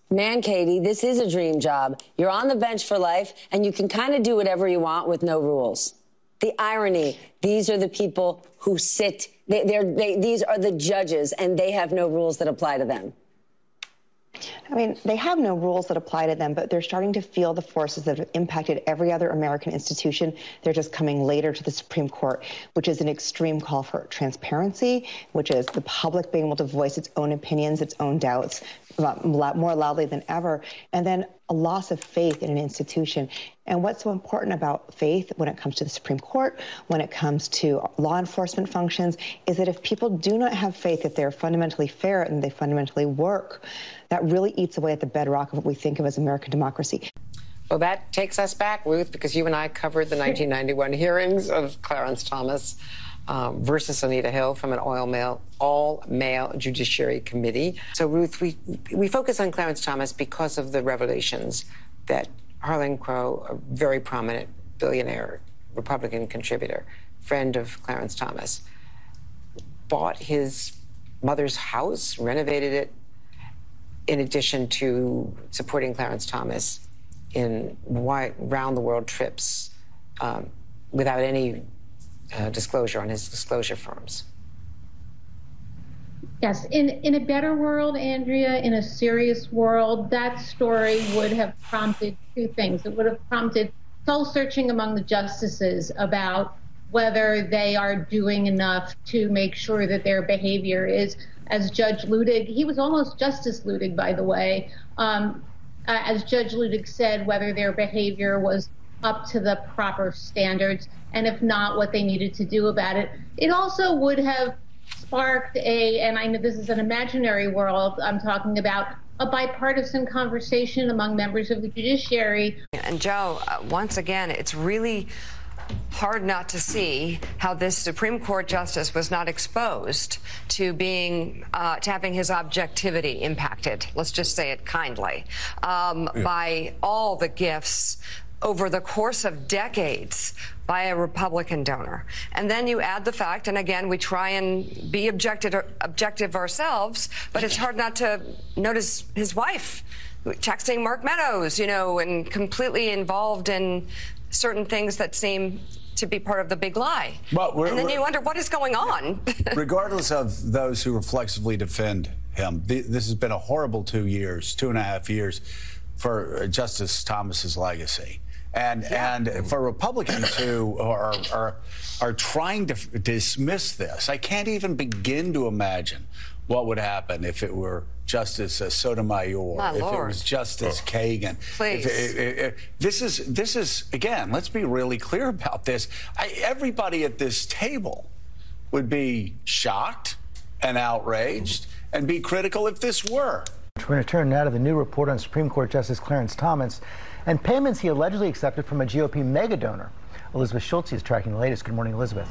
Speaker 43: Man, Katie, this is a dream job. You're on the bench for life, and you can kind of do whatever you want with no rules. The irony, these are the people who sit, they, they, these are the judges, and they have no rules that apply to them.
Speaker 44: I mean, they have no rules that apply to them, but they're starting to feel the forces that have impacted every other American institution. They're just coming later to the Supreme Court, which is an extreme call for transparency, which is the public being able to voice its own opinions, its own doubts more loudly than ever, and then a loss of faith in an institution. And what's so important about faith when it comes to the Supreme Court, when it comes to law enforcement functions, is that if people do not have faith that they're fundamentally fair and they fundamentally work, that really eats away at the bedrock of what we think of as American democracy.
Speaker 45: Well, that takes us back, Ruth, because you and I covered the 1991 hearings of Clarence Thomas um, versus Anita Hill from an all male, all male Judiciary Committee. So, Ruth, we, we focus on Clarence Thomas because of the revelations that Harlan Crow, a very prominent billionaire Republican contributor, friend of Clarence Thomas, bought his mother's house, renovated it, in addition to supporting Clarence Thomas in round the world trips um, without any uh, disclosure on his disclosure firms.
Speaker 46: Yes, in, in a better world, Andrea, in a serious world, that story would have prompted two things. It would have prompted soul searching among the justices about whether they are doing enough to make sure that their behavior is, as Judge Luttig, he was almost Justice Luttig, by the way, um, uh, as Judge Luttig said, whether their behavior was up to the proper standards, and if not, what they needed to do about it. It also would have sparked a, and I know this is an imaginary world I'm talking about, a bipartisan conversation among members of the judiciary.
Speaker 45: And Joe, uh, once again, it's really hard not to see how this Supreme Court justice was not exposed to being uh, to having his objectivity impacted. Let's just say it kindly um, yeah. by all the gifts over the course of decades by a Republican donor. And then you add the fact, and again, we try and be objective, objective ourselves, but it's hard not to notice his wife texting Mark Meadows, you know, and completely involved in certain things that seem to be part of the big lie. Well, and then you wonder what is going on. *laughs*
Speaker 43: regardless of those who reflexively defend him, th this has been a horrible two years, two and a half years for uh, Justice Thomas's legacy. And yeah. and for Republicans who are, are are trying to dismiss this, I can't even begin to imagine what would happen if it were Justice uh, Sotomayor,
Speaker 45: My
Speaker 43: if
Speaker 45: Lord.
Speaker 43: it was Justice oh. Kagan.
Speaker 45: Please.
Speaker 43: If, if, if, this is this is again. Let's be really clear about this. I, everybody at this table would be shocked and outraged and be critical if this were.
Speaker 19: We're going to turn now to the new report on Supreme Court Justice Clarence Thomas and payments he allegedly accepted from a GOP mega donor. Elizabeth Schulze is tracking the latest. Good morning, Elizabeth.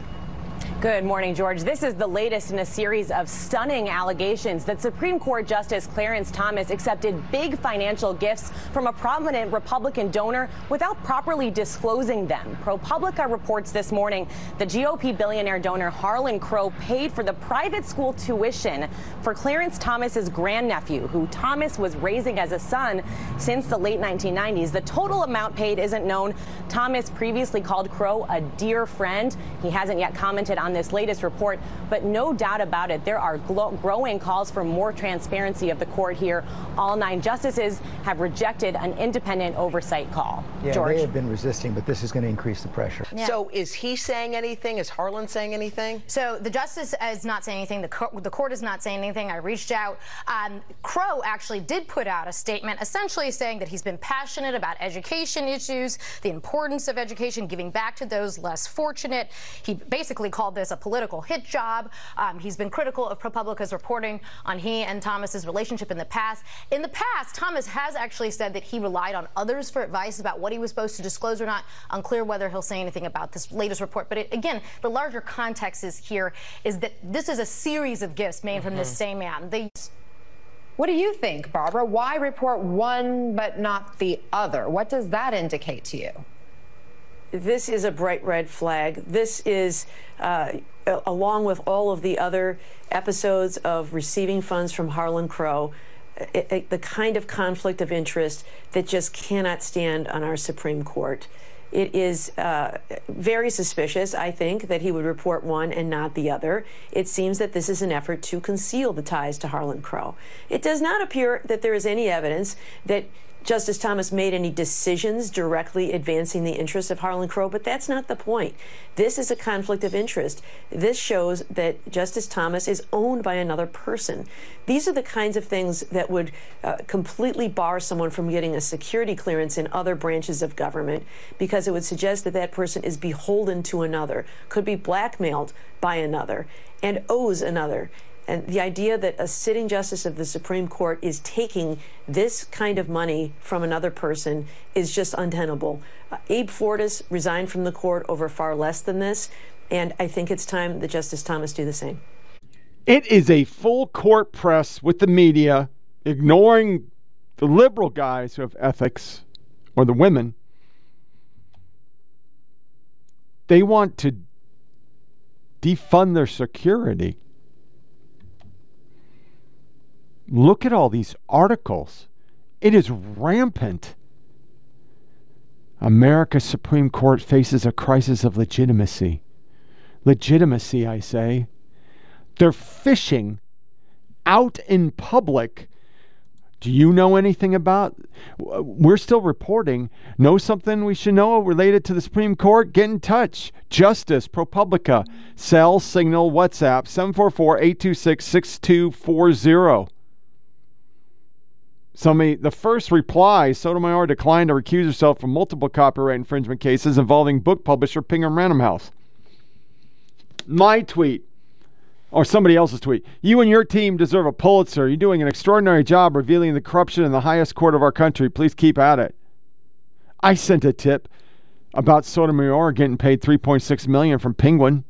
Speaker 47: Good morning, George. This is the latest in a series of stunning allegations that Supreme Court Justice Clarence Thomas accepted big financial gifts from a prominent Republican donor without properly disclosing them. ProPublica reports this morning the GOP billionaire donor Harlan Crow paid for the private school tuition for Clarence Thomas's grandnephew, who Thomas was raising as a son since the late 1990s. The total amount paid isn't known. Thomas previously called Crow a dear friend. He hasn't yet commented on on this latest report, but no doubt about it, there are growing calls for more transparency of the court here. All nine justices have rejected an independent oversight call.
Speaker 19: Yeah,
Speaker 47: George.
Speaker 19: they have been resisting, but this is going to increase the pressure.
Speaker 48: Yeah. So is he saying anything? Is Harlan saying anything?
Speaker 49: So the justice is not saying anything. The, co the court is not saying anything. I reached out. Um, Crow actually did put out a statement essentially saying that he's been passionate about education issues, the importance of education, giving back to those less fortunate. He basically called this a political hit job. Um, he's been critical of ProPublica's reporting on he and Thomas's relationship in the past. In the past, Thomas has actually said that he relied on others for advice about what he was supposed to disclose or not. Unclear whether he'll say anything about this latest report. But it, again, the larger context is here is that this is a series of gifts made mm -hmm. from this mm-hmm. same man. They
Speaker 50: what do you think, Barbara? Why report one but not the other? What does that indicate to you?
Speaker 51: This is a bright red flag. This is, uh, along with all of the other episodes of receiving funds from Harlan Crow, it, it, the kind of conflict of interest that just cannot stand on our Supreme Court. It is uh, very suspicious, I think, that he would report one and not the other. It seems that this is an effort to conceal the ties to Harlan Crow. It does not appear that there is any evidence that Justice Thomas made any decisions directly advancing the interests of Harlan Crow, but that's not the point. This is a conflict of interest. This shows that Justice Thomas is owned by another person. These are the kinds of things that would uh, completely bar someone from getting a security clearance in other branches of government because it would suggest that that person is beholden to another, could be blackmailed by another, and owes another. And the idea that a sitting justice of the Supreme Court is taking this kind of money from another person is just untenable. Uh, Abe Fortas resigned from the court over far less than this, and I think it's time that Justice Thomas do the same.
Speaker 3: It is a full court press with the media ignoring the liberal guys who have ethics, or the women, they want to defund their security. Look at all these articles. It is rampant. America's Supreme Court faces a crisis of legitimacy. Legitimacy, I say. They're fishing out in public. Do you know anything about? We're still reporting. Know something we should know related to the Supreme Court? Get in touch. Justice, ProPublica, Cell, Signal, WhatsApp, 744 826 6240. Somebody, the first reply, Sotomayor declined to recuse herself from multiple copyright infringement cases involving book publisher Penguin Random House. My tweet, or somebody else's tweet. You and your team deserve a Pulitzer. You're doing an extraordinary job revealing the corruption in the highest court of our country. Please keep at it. I sent a tip about Sotomayor getting paid 3.6 million from Penguin.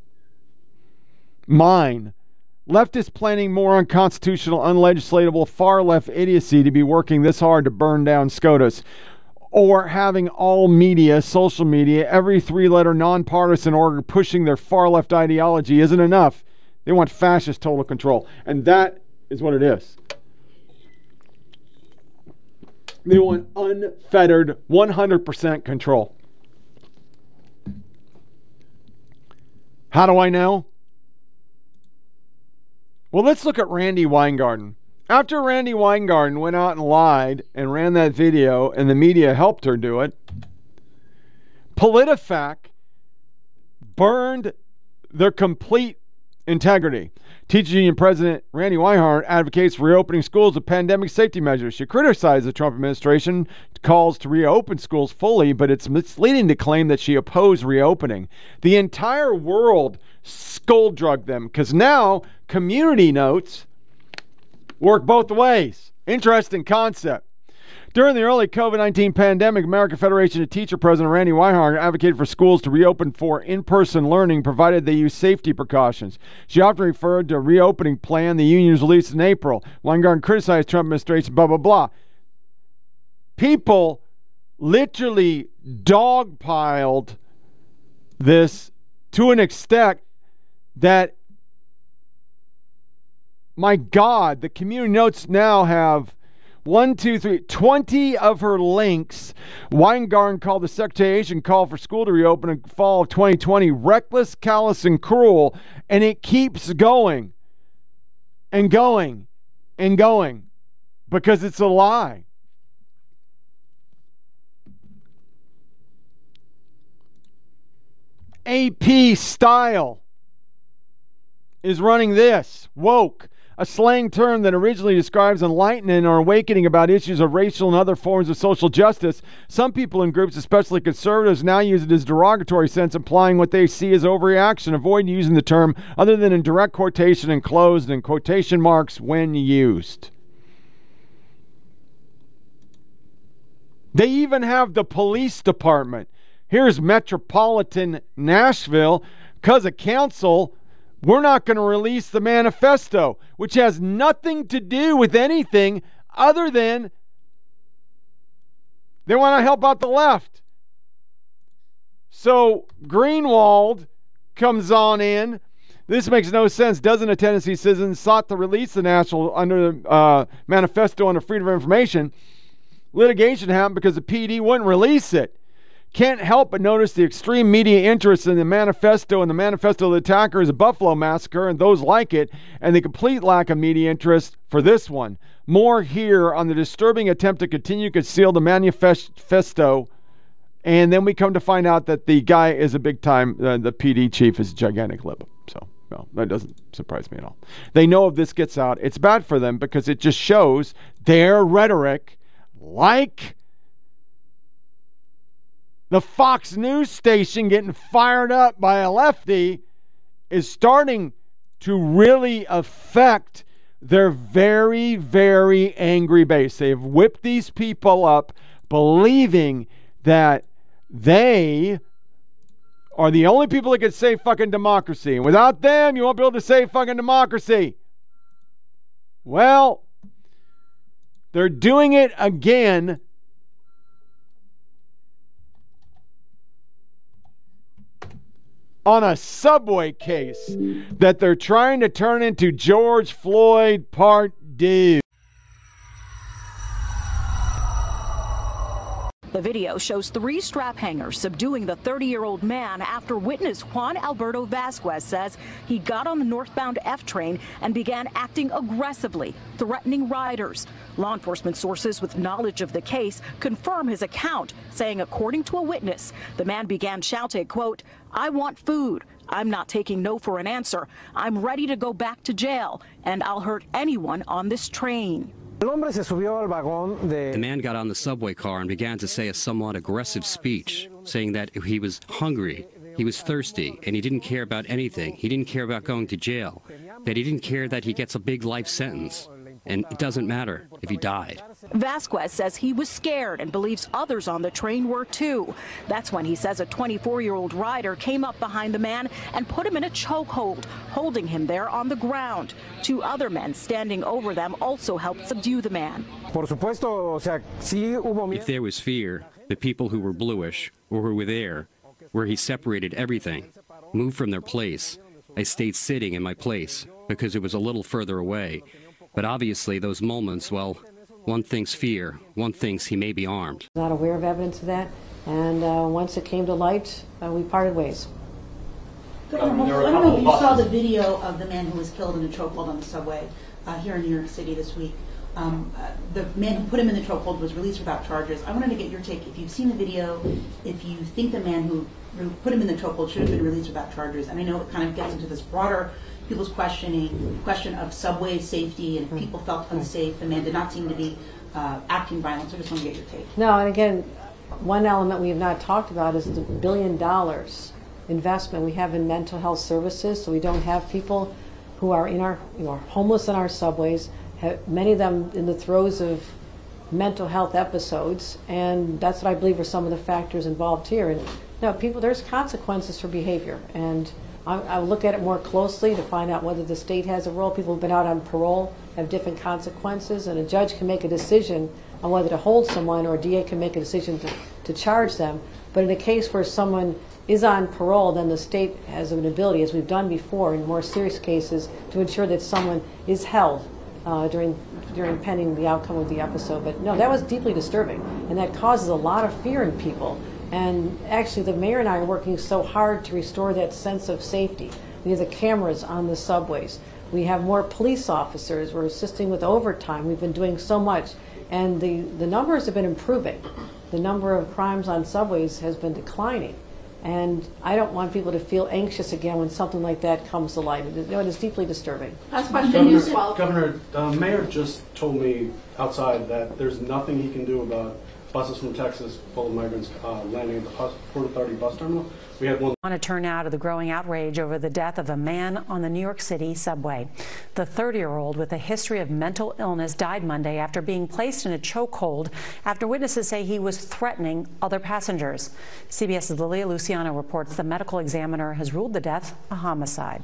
Speaker 3: Mine. Leftists planning more unconstitutional, unlegislatable, far left idiocy to be working this hard to burn down SCOTUS. Or having all media, social media, every three letter nonpartisan org pushing their far left ideology isn't enough. They want fascist total control. And that is what it is. They want unfettered 100% control. How do I know? Well, let's look at Randi Weingarten. After Randi Weingarten went out and lied and ran that video, and the media helped her do it, PolitiFact burned their complete integrity. Teachers Union President Randi Weingarten advocates reopening schools with pandemic safety measures. She criticized the Trump administration calls to reopen schools fully, but it's misleading to claim that she opposed reopening. The entire world skull drug them because now community notes work both ways. Interesting concept. During the early COVID 19 pandemic, American Federation of Teacher President Randi Weingarten advocated for schools to reopen for in person learning provided they use safety precautions. She often referred to a reopening plan the unions released in April. Weingarten criticized Trump administration, blah, blah, blah. People literally dogpiled this to an extent that my God, the community notes now have one, two, three, 20 of her links. Weingarten called the Secretary call for school to reopen in fall of 2020 reckless, callous, and cruel. And it keeps going and going and going because it's a lie. AP style is running this woke, a slang term that originally describes enlightening or awakening about issues of racial and other forms of social justice. Some people in groups, especially conservatives, now use it as a derogatory sense, implying what they see as overreaction. Avoid using the term other than in direct quotation and closed in quotation marks when used. They even have the police department. Here's Metropolitan Nashville because of council we're not going to release the manifesto, which has nothing to do with anything other than they want to help out the left. So Greenwald comes on in. This makes no sense. Doesn't a Tennessee citizen sought to release the national under the uh, manifesto under freedom of information? Litigation happened because the PD wouldn't release it. Can't help but notice the extreme media interest in the manifesto and the manifesto of the attackers, the Buffalo Massacre, and those like it, and the complete lack of media interest for this one. More here on the disturbing attempt to continue to conceal the manifesto. And then we come to find out that the guy is a big time, uh, the PD chief is a gigantic lib. So, well, that doesn't surprise me at all. They know if this gets out, it's bad for them because it just shows their rhetoric, like the Fox News station getting fired up by a lefty is starting to really affect their very, very angry base. They've whipped these people up believing that they are the only people that can save fucking democracy. And without them, you won't be able to save fucking democracy. Well, they're doing it again on a subway case that they're trying to turn into George Floyd Part D.
Speaker 52: The video shows three strap hangers subduing the 30 year old man after witness Juan Alberto Vasquez says he got on the northbound F train and began acting aggressively, threatening riders. Law enforcement sources with knowledge of the case confirm his account, saying, according to a witness, the man began shouting, quote, I want food. I'm not taking no for an answer. I'm ready to go back to jail, and I'll hurt anyone on this train.
Speaker 53: The man got on the subway car and began to say a somewhat aggressive speech, saying that he was hungry, he was thirsty, and he didn't care about anything. He didn't care about going to jail, that he didn't care that he gets a big life sentence. And it doesn't matter if he died.
Speaker 52: Vasquez says he was scared and believes others on the train were too. That's when he says a 24 year old rider came up behind the man and put him in a chokehold, holding him there on the ground. Two other men standing over them also helped subdue the man.
Speaker 53: If there was fear, the people who were bluish or who were there, where he separated everything, moved from their place. I stayed sitting in my place because it was a little further away. But obviously, those moments, well, one thinks fear, one thinks he may be armed.
Speaker 46: Not aware of evidence of that, and uh, once it came to light, uh, we parted ways.
Speaker 39: Governor, I don't know if you saw the video of the man who was killed in a chokehold on the subway uh, here in New York City this week. Um, uh, the man who put him in the chokehold was released without charges. I wanted to get your take. If you've seen the video, if you think the man who put him in the chokehold should have been released without charges, and I know it kind of gets into this broader people's questioning, question of subway safety, and if people felt unsafe. The man did not seem to be uh, acting violent. So I just want to get your take.
Speaker 46: No, and again, one element we have not talked about is the billion dollars investment we have in mental health services. So we don't have people who are in our, you know, homeless in our subways. Have, many of them in the throes of mental health episodes, and that's what I believe are some of the factors involved here. And no, people, there's consequences for behavior, and I, I'll look at it more closely to find out whether the state has a role. People who've been out on parole have different consequences, and a judge can make a decision on whether to hold someone, or a DA can make a decision to, to charge them. But in a case where someone is on parole, then the state has an ability, as we've done before in more serious cases, to ensure that someone is held uh, during during pending the outcome of the episode. But no, that was deeply disturbing, and that causes a lot of fear in people. And actually, the mayor and I are working so hard to restore that sense of safety. We have the cameras on the subways. We have more police officers. We're assisting with overtime. We've been doing so much. And the, the numbers have been improving. The number of crimes on subways has been declining. And I don't want people to feel anxious again when something like that comes to light. It, you know, it is deeply disturbing.
Speaker 39: Last question.
Speaker 5: Governor, Governor uh, Mayor just told me outside that there's nothing he can do about buses from Texas full of migrants uh, landing at the Port Authority bus terminal. We had one.
Speaker 54: I want to turn now to the growing outrage over the death of a man on the New York City subway. The 30 year old with a history of mental illness died Monday after being placed in a chokehold after witnesses say he was threatening other passengers. CBS's Lilia Luciano reports the medical examiner has ruled the death a homicide.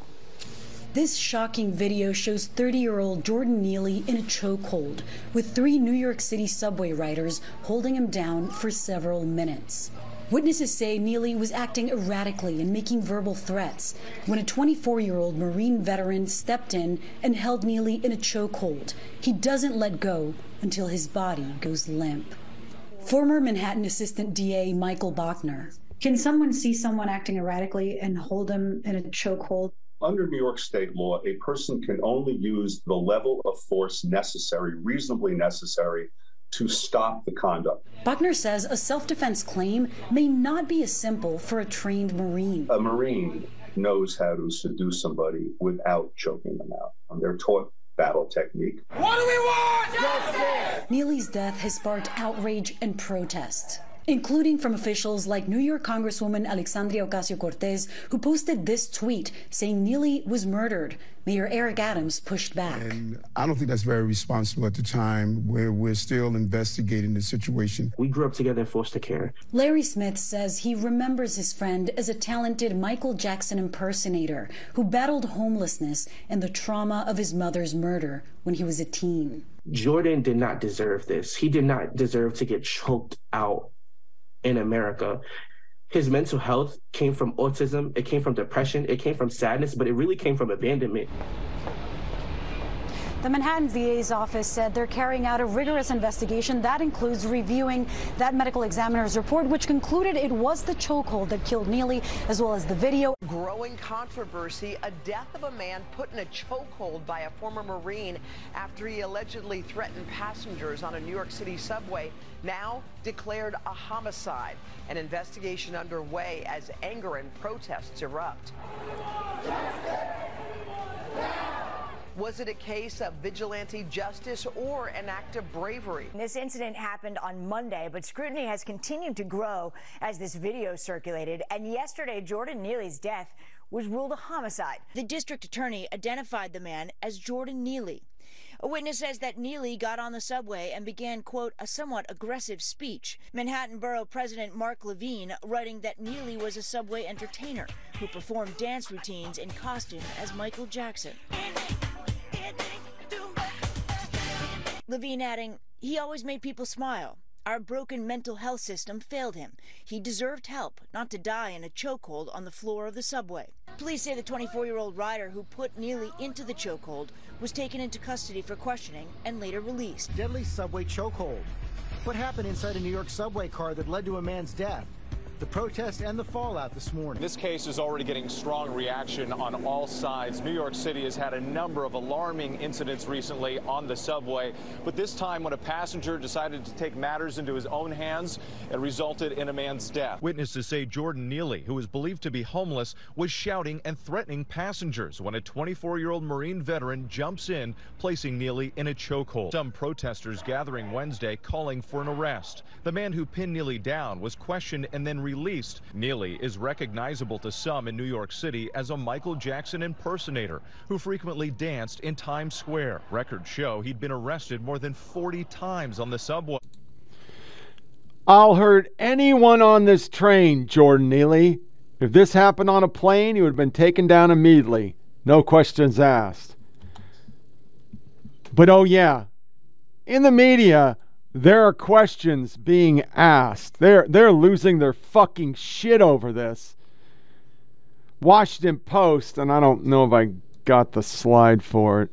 Speaker 55: This shocking video shows 30 year old Jordan Neely in a chokehold with three New York City subway riders holding him down for several minutes. Witnesses say Neely was acting erratically and making verbal threats when a 24 year old Marine veteran stepped in and held Neely in a chokehold. He doesn't let go until his body goes limp. Former Manhattan Assistant DA Michael Bachner.
Speaker 56: Can someone see someone acting erratically and hold them in a chokehold?
Speaker 57: Under New York state law, a person can only use the level of force necessary, reasonably necessary, to stop the conduct.
Speaker 55: Bachner says a self defense claim may not be as simple for a trained Marine.
Speaker 57: A Marine knows how to seduce somebody without choking them out. They're taught battle technique.
Speaker 55: What do we want? Justice! Neely's death has sparked outrage and protest including from officials like New York Congresswoman Alexandria Ocasio Cortez, who posted this tweet saying Neely was murdered. Mayor Eric Adams pushed back.
Speaker 58: And I don't think that's very responsible at the time where we're still investigating the situation.
Speaker 59: We grew up together in foster care.
Speaker 55: Larry Smith says he remembers his friend as a talented Michael Jackson impersonator who battled homelessness and the trauma of his mother's murder when he was a teen.
Speaker 59: Jordan did not deserve this. He did not deserve to get choked out in America.
Speaker 60: his mental health came from autism, it came from depression, it came from sadness, but it really came from abandonment.
Speaker 61: The Manhattan DA's office said they're carrying out a rigorous investigation that includes reviewing that medical examiner's report, which concluded it was the chokehold that killed Neely, as well as the video.
Speaker 62: Growing controversy, a death of a man put in a chokehold by a former Marine after he allegedly threatened passengers on a New York City subway, now declared a homicide. An investigation underway as anger and protests erupt. Was it a case of vigilante justice or an act of bravery?
Speaker 63: This incident happened on Monday, but scrutiny has continued to grow as this video circulated. And yesterday, Jordan Neely's death was ruled a homicide. The district attorney identified the man as Jordan Neely. A witness says that Neely got on the subway and began, quote, a somewhat aggressive speech. Manhattan Borough President Mark Levine writing that Neely was a subway entertainer who performed dance routines in costume as Michael Jackson. Levine adding, he always made people smile. Our broken mental health system failed him. He deserved help, not to die in a chokehold on the floor of the subway. Police say the 24 year old rider who put Neely into the chokehold was taken into custody for questioning and later released.
Speaker 33: Deadly subway chokehold. What happened inside a New York subway car that led to a man's death? The protest and the fallout this morning.
Speaker 64: This case is already getting strong reaction on all sides. New York City has had a number of alarming incidents recently on the subway, but this time when a passenger decided to take matters into his own hands, it resulted in a man's death.
Speaker 57: Witnesses say Jordan Neely, who is believed to be homeless, was shouting and threatening passengers when a 24-year-old Marine veteran jumps in, placing Neely in a chokehold. Some protesters gathering Wednesday calling for an arrest. The man who pinned Neely down was questioned and then released. Neely is recognizable to some in New York City as a Michael Jackson impersonator who frequently danced in Times Square. Records show he'd been arrested more than 40 times on the subway.
Speaker 3: I'll hurt anyone on this train, Jordan Neely. If this happened on a plane, he would have been taken down immediately. No questions asked. But oh, yeah, in the media, there are questions being asked. They're they're losing their fucking shit over this. Washington Post, and I don't know if I got the slide for it.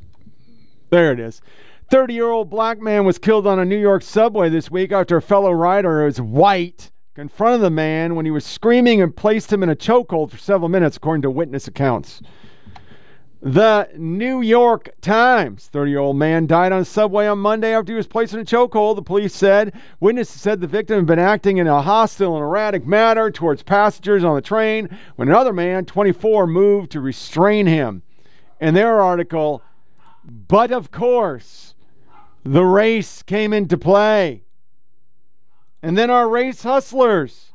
Speaker 3: There it is. 30 year old black man was killed on a New York subway this week after a fellow rider who was white confronted the man when he was screaming and placed him in a chokehold for several minutes, according to witness accounts. The New York Times. 30 year old man died on a subway on Monday after he was placed in a chokehold, the police said. Witnesses said the victim had been acting in a hostile and erratic manner towards passengers on the train when another man, 24, moved to restrain him. In their article, but of course, the race came into play. And then our race hustlers.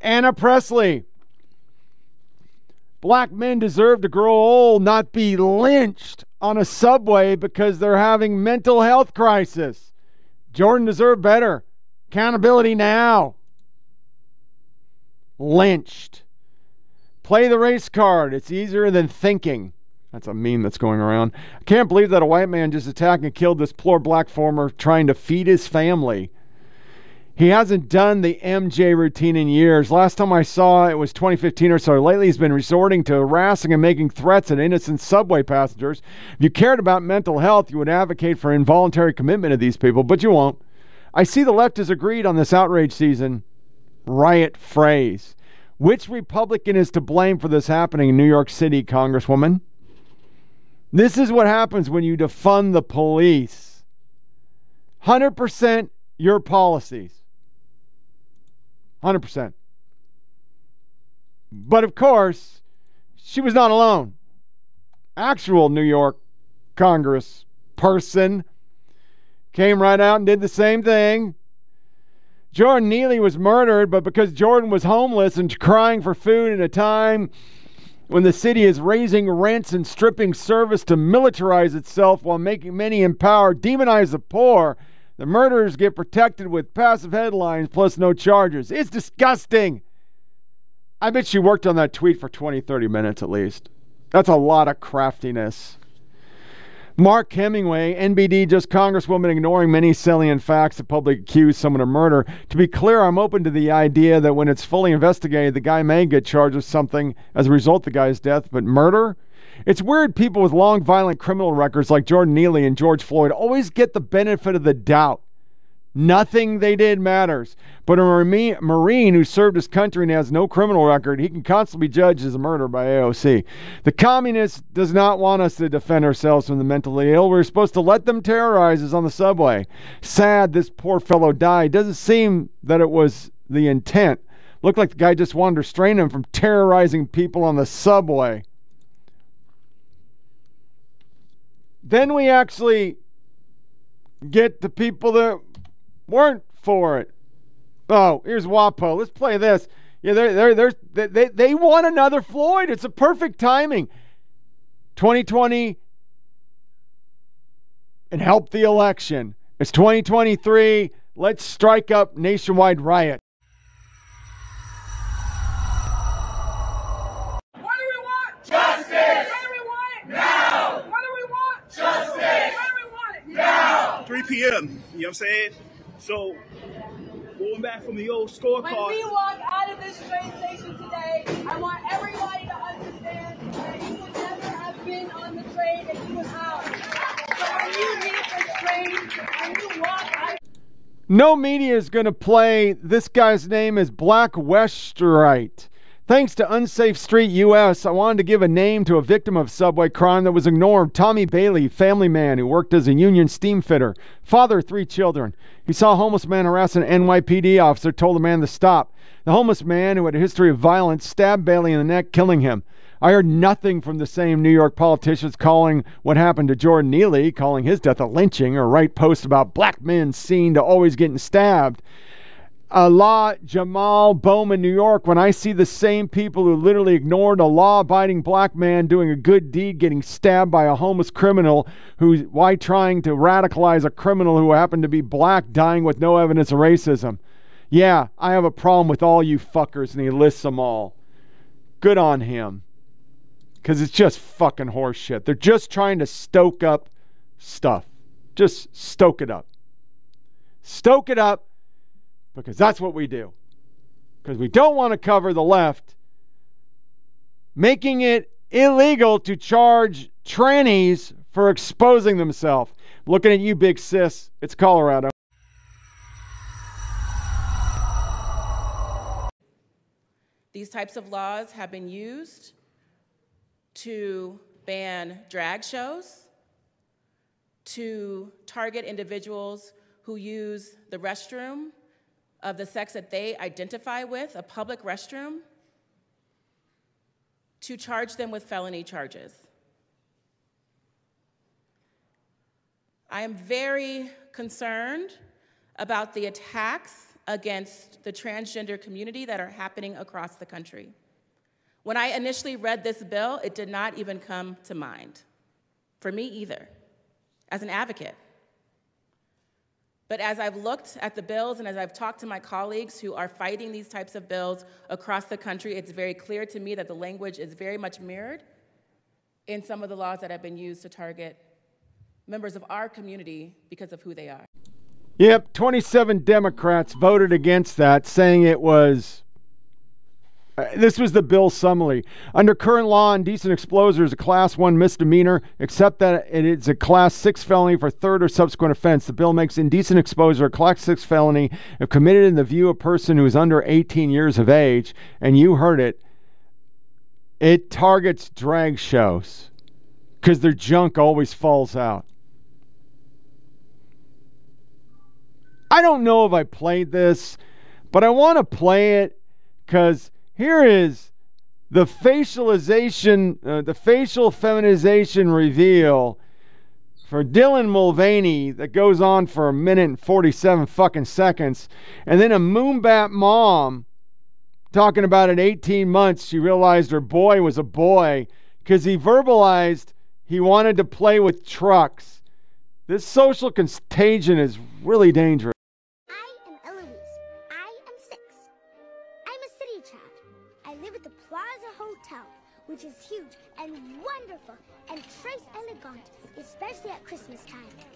Speaker 3: Ayanna Pressley Black men deserve to grow old, not be lynched on a subway because they're having mental health crisis. Jordan deserved better. Accountability now. Lynched. Play the race card. It's easier than thinking. That's a meme that's going around. I can't believe that a white man just attacked and killed this poor black farmer trying to feed his family. He hasn't done the MJ routine in years. Last time I saw it was 2015 or so. Lately, he's been resorting to harassing and making threats at innocent subway passengers. If you cared about mental health, you would advocate for involuntary commitment of these people, but you won't. I see the left has agreed on this outrage season riot phrase. Which Republican is to blame for this happening in New York City, Congresswoman? This is what happens when you defund the police. 100% your policies. 100%. But of course, she was not alone. Actual New York Congress person came right out and did the same thing. Jordan Neely was murdered, but because Jordan was homeless and crying for food in a time when the city is raising rents and stripping service to militarize itself while making many in power demonize the poor, the murderers get protected with passive headlines plus no charges. It's disgusting. I bet she worked on that tweet for 20, 30 minutes at least. That's a lot of craftiness. Mark Hemingway, NBD, just Congresswoman ignoring many salient facts to publicly accuse someone of murder. To be clear, I'm open to the idea that when it's fully investigated, the guy may get charged with something as a result of the guy's death, but murder? It's weird people with long violent criminal records like Jordan Neely and George Floyd always get the benefit of the doubt. Nothing they did matters. But a Marine who served his country and has no criminal record, he can constantly be judged as a murderer by AOC. The communist does not want us to defend ourselves from the mentally ill. We're supposed to let them terrorize us on the subway. Sad this poor fellow died. Doesn't seem that it was the intent. Looked like the guy just wanted to restrain him from terrorizing people on the subway. Then we actually get the people that weren't for it. Oh, here's WAPO. Let's play this. Yeah, they're, they're, they're, they, they want another Floyd. It's a perfect timing. 2020 and help the election. It's 2023. Let's strike up nationwide riot.
Speaker 47: What do we want? Justice. What do we want now? What do we want? Justice. What do we want now?
Speaker 65: 3 p.m. You know what I'm saying? So, going back from the old scorecard.
Speaker 47: When we walk out of this train station today, I want everybody to understand that you would never have been on the train if you was out. So when you leave this train and you walk out.
Speaker 3: No media is going to play this guy's name is Black Westerite. Thanks to Unsafe Street US, I wanted to give a name to a victim of subway crime that was ignored. Tommy Bailey, family man who worked as a union steam fitter, father of three children. He saw a homeless man harass an NYPD officer, told the man to stop. The homeless man, who had a history of violence, stabbed Bailey in the neck, killing him. I heard nothing from the same New York politicians calling what happened to Jordan Neely, calling his death a lynching, or write posts about black men seen to always getting stabbed. Allah Jamaal Bowman, New York, when I see the same people who literally ignored a law abiding black man doing a good deed getting stabbed by a homeless criminal who's why trying to radicalize a criminal who happened to be black dying with no evidence of racism. Yeah, I have a problem with all you fuckers, and he lists them all. Good on him. Because it's just fucking horseshit. They're just trying to stoke up stuff. Just stoke it up. Stoke it up because that's what we do. Because we don't want to cover the left, making it illegal to charge trannies for exposing themselves. Looking at you, big sis. It's Colorado.
Speaker 66: These types of laws have been used to ban drag shows, to target individuals who use the restroom of the sex that they identify with, a public restroom, to charge them with felony charges. I am very concerned about the attacks against the transgender community that are happening across the country. When I initially read this bill, it did not even come to mind, for me either, as an advocate. But as I've looked at the bills and as I've talked to my colleagues who are fighting these types of bills across the country, it's very clear to me that the language is very much mirrored in some of the laws that have been used to target members of our community because of who they are.
Speaker 3: Yep, 27 Democrats voted against that, saying it was Uh, this was the bill summary. Under current law, indecent exposure is a class one misdemeanor, except that it is a class six felony for third or subsequent offense. The bill makes indecent exposure a class six felony if committed in the view of a person who is under 18 years of age. And you heard it. It targets drag shows because their junk always falls out. I don't know if I played this, but I want to play it because here is the facialization, uh, the facial feminization reveal for Dylan Mulvaney that goes on for a minute and 47 fucking seconds. And then a moonbat mom talking about at 18 months, she realized her boy was a boy because he verbalized he wanted to play with trucks. This social contagion is really dangerous.
Speaker 67: Wonderful and trace elegant, especially at Christmas time.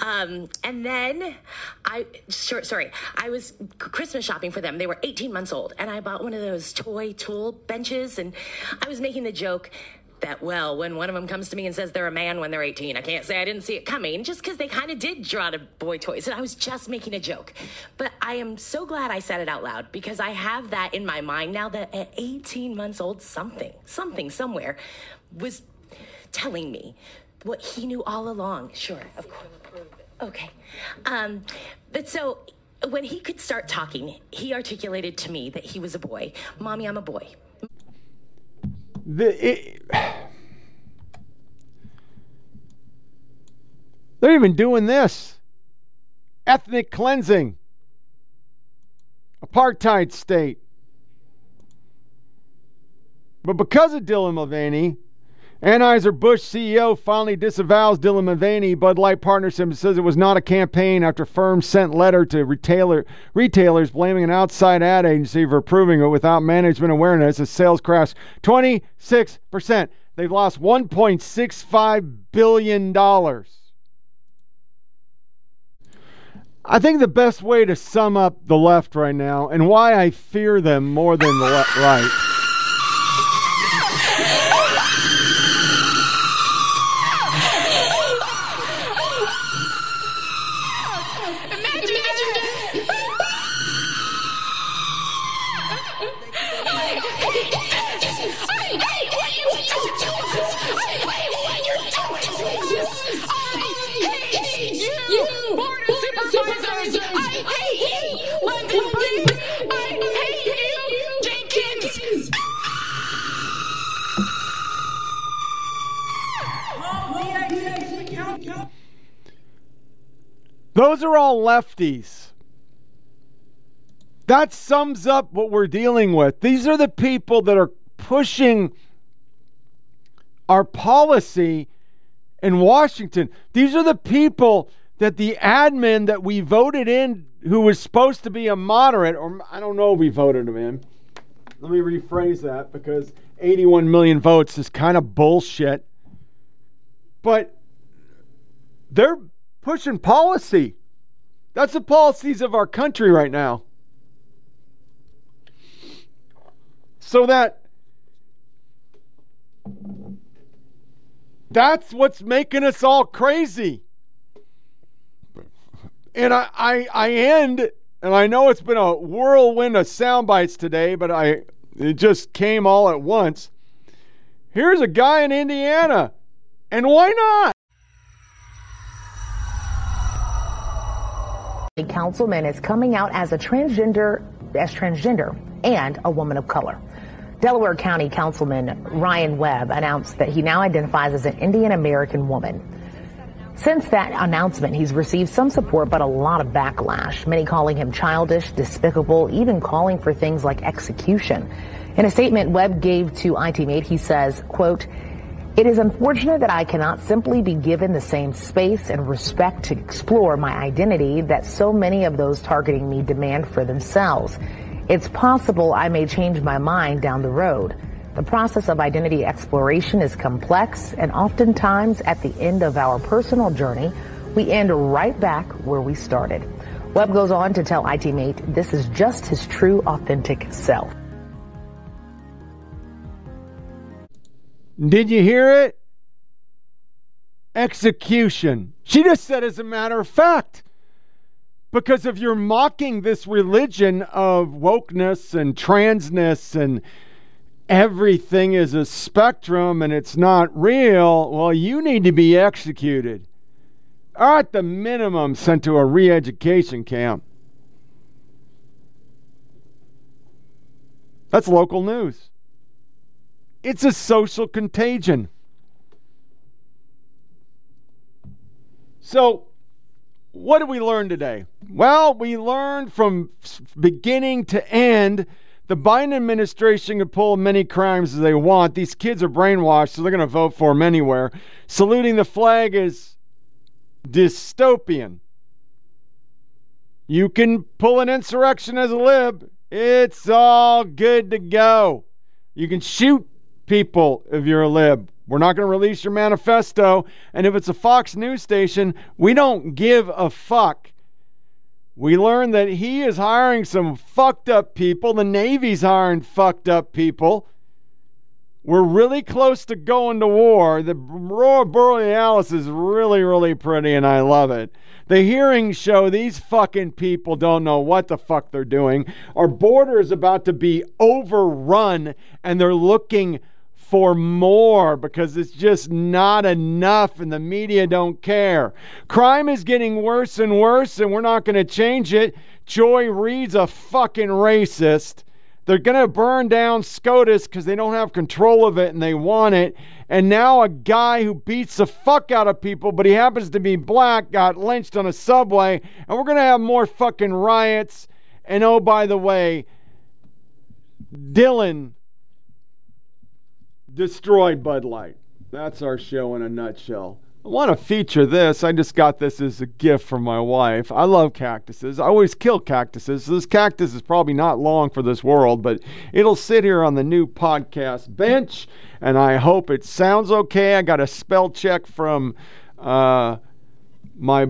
Speaker 55: Um, and then I, sure, sorry, I was Christmas shopping for them. They were 18 months old, and I bought one of those toy tool benches, and I was making the joke that well when one of them comes to me and says they're a man when they're 18 i can't say i didn't see it coming just because they kind of did draw to boy toys and i was just making a joke. But i am so glad i said it out loud because i have that in my mind now that at 18 months old something something somewhere was telling me what he knew all along. Sure of course Okay. Um, but so when he could start talking, he articulated to me that he was a boy. Mommy, I'm a boy.
Speaker 3: The, it, they're even doing this ethnic cleansing, apartheid state. But because of Dylan Mulvaney, Anheuser-Busch CEO finally disavows Dylan Mulvaney Bud Light partnership and says it was not a campaign after firm sent letter to retailer retailers blaming an outside ad agency for approving it without management awareness as sales crashed 26%. They've lost 1.65 billion dollars. I think the best way to sum up the left right now and why I fear them more than the le- right Those are all lefties. That sums up what we're dealing with. These are the people that are pushing our policy in Washington. These are the people that the admin that we voted in, who was supposed to be a moderate, or I don't know we voted him in. Let me rephrase that because 81 million votes is kind of bullshit. But they're pushing policy. That's the policies of our country right now. So that that's what's making us all crazy. And I, I, I end, and I know it's been a whirlwind of sound bites today, but I it just came all at once. Here's a guy in Indiana, and why not?
Speaker 68: A councilman is coming out as a transgender, as transgender and a woman of color. Delaware County Councilman Ryan Webb announced that he now identifies as an Indian American woman. Since that announcement, he's received some support, but a lot of backlash. Many calling him childish, despicable, even calling for things like execution. In a statement Webb gave to ITMate, he says, quote, it is unfortunate that I cannot simply be given the same space and respect to explore my identity that so many of those targeting me demand for themselves. It's possible I may change my mind down the road. The process of identity exploration is complex, and oftentimes at the end of our personal journey, we end right back where we started. Webb goes on to tell ITMate this is just his true, authentic self.
Speaker 3: Did you hear it? Execution. She just said, as a matter of fact. Because if you're mocking this religion of wokeness and transness and everything is a spectrum and it's not real, well, you need to be executed. Or at the minimum, sent to a re education camp. That's local news. It's a social contagion. So, what did we learn today? Well, we learned from beginning to end the Biden administration can pull many crimes as they want. These kids are brainwashed, so they're going to vote for them anywhere. Saluting the flag is dystopian. You can pull an insurrection as a lib, it's all good to go. You can shoot people if you're a lib. We're not going to release your manifesto. And if it's a Fox News station, we don't give a fuck. We learned that he is hiring some fucked up people. The Navy's hiring fucked up people. We're really close to going to war. The Aurora Borealis is really, really pretty, and I love it. The hearings show these fucking people don't know what the fuck they're doing. Our border is about to be overrun, and they're looking for more because it's just not enough and the media don't care. Crime is getting worse and worse and we're not going to change it. Joy Reid's a fucking racist. They're going to burn down SCOTUS because they don't have control of it and they want it. And now a guy who beats the fuck out of people, but he happens to be black, got lynched on a subway. And we're going to have more fucking riots. And oh, by the way, Dylan destroyed Bud Light. That's our show in a nutshell. I want to feature this. I just got this as a gift from my wife. I love cactuses. I always kill cactuses. So this cactus is probably not long for this world, but it'll sit here on the new podcast bench, and I hope it sounds okay. I got a spell check from uh, my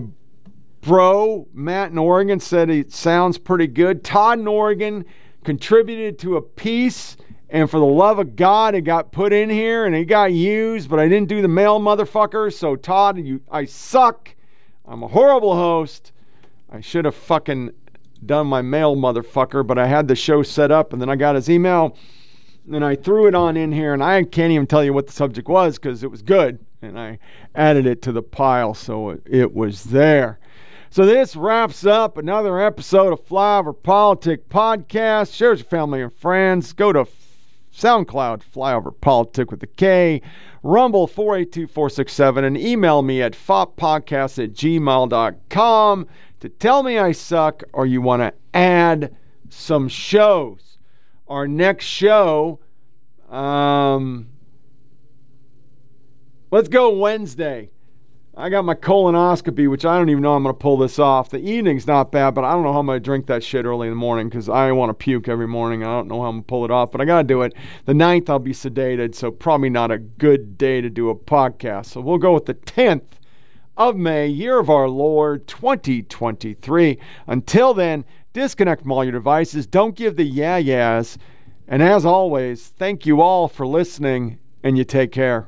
Speaker 3: bro, Matt in Oregon, said it sounds pretty good. Todd in Oregon contributed to a piece and for the love of God, it got put in here and it got used, but I didn't do the mail, motherfucker. So, Todd, you, I suck. I'm a horrible host. I should have fucking done my mail, motherfucker, but I had the show set up and then I got his email and I threw it on in here and I can't even tell you what the subject was because it was good and I added it to the pile so it, it was there. So this wraps up another episode of Flyover PolitiK Podcast. Share with your family and friends. Go to SoundCloud, Flyover PolitiK with a K, Rumble 482467, and email me at foppodcast at gmail.com to tell me I suck or you want to add some shows. Our next show, um, let's go Wednesday. I got my colonoscopy, which I don't even know I'm going to pull this off. The evening's not bad, but I don't know how I'm going to drink that shit early in the morning because I want to puke every morning. I don't know how I'm going to pull it off, but I got to do it. The 9th, I'll be sedated, so probably not a good day to do a podcast. So we'll go with the 10th of May, year of our Lord 2023. Until then, disconnect from all your devices. Don't give the yeah yeahs. And as always, thank you all for listening, and you take care.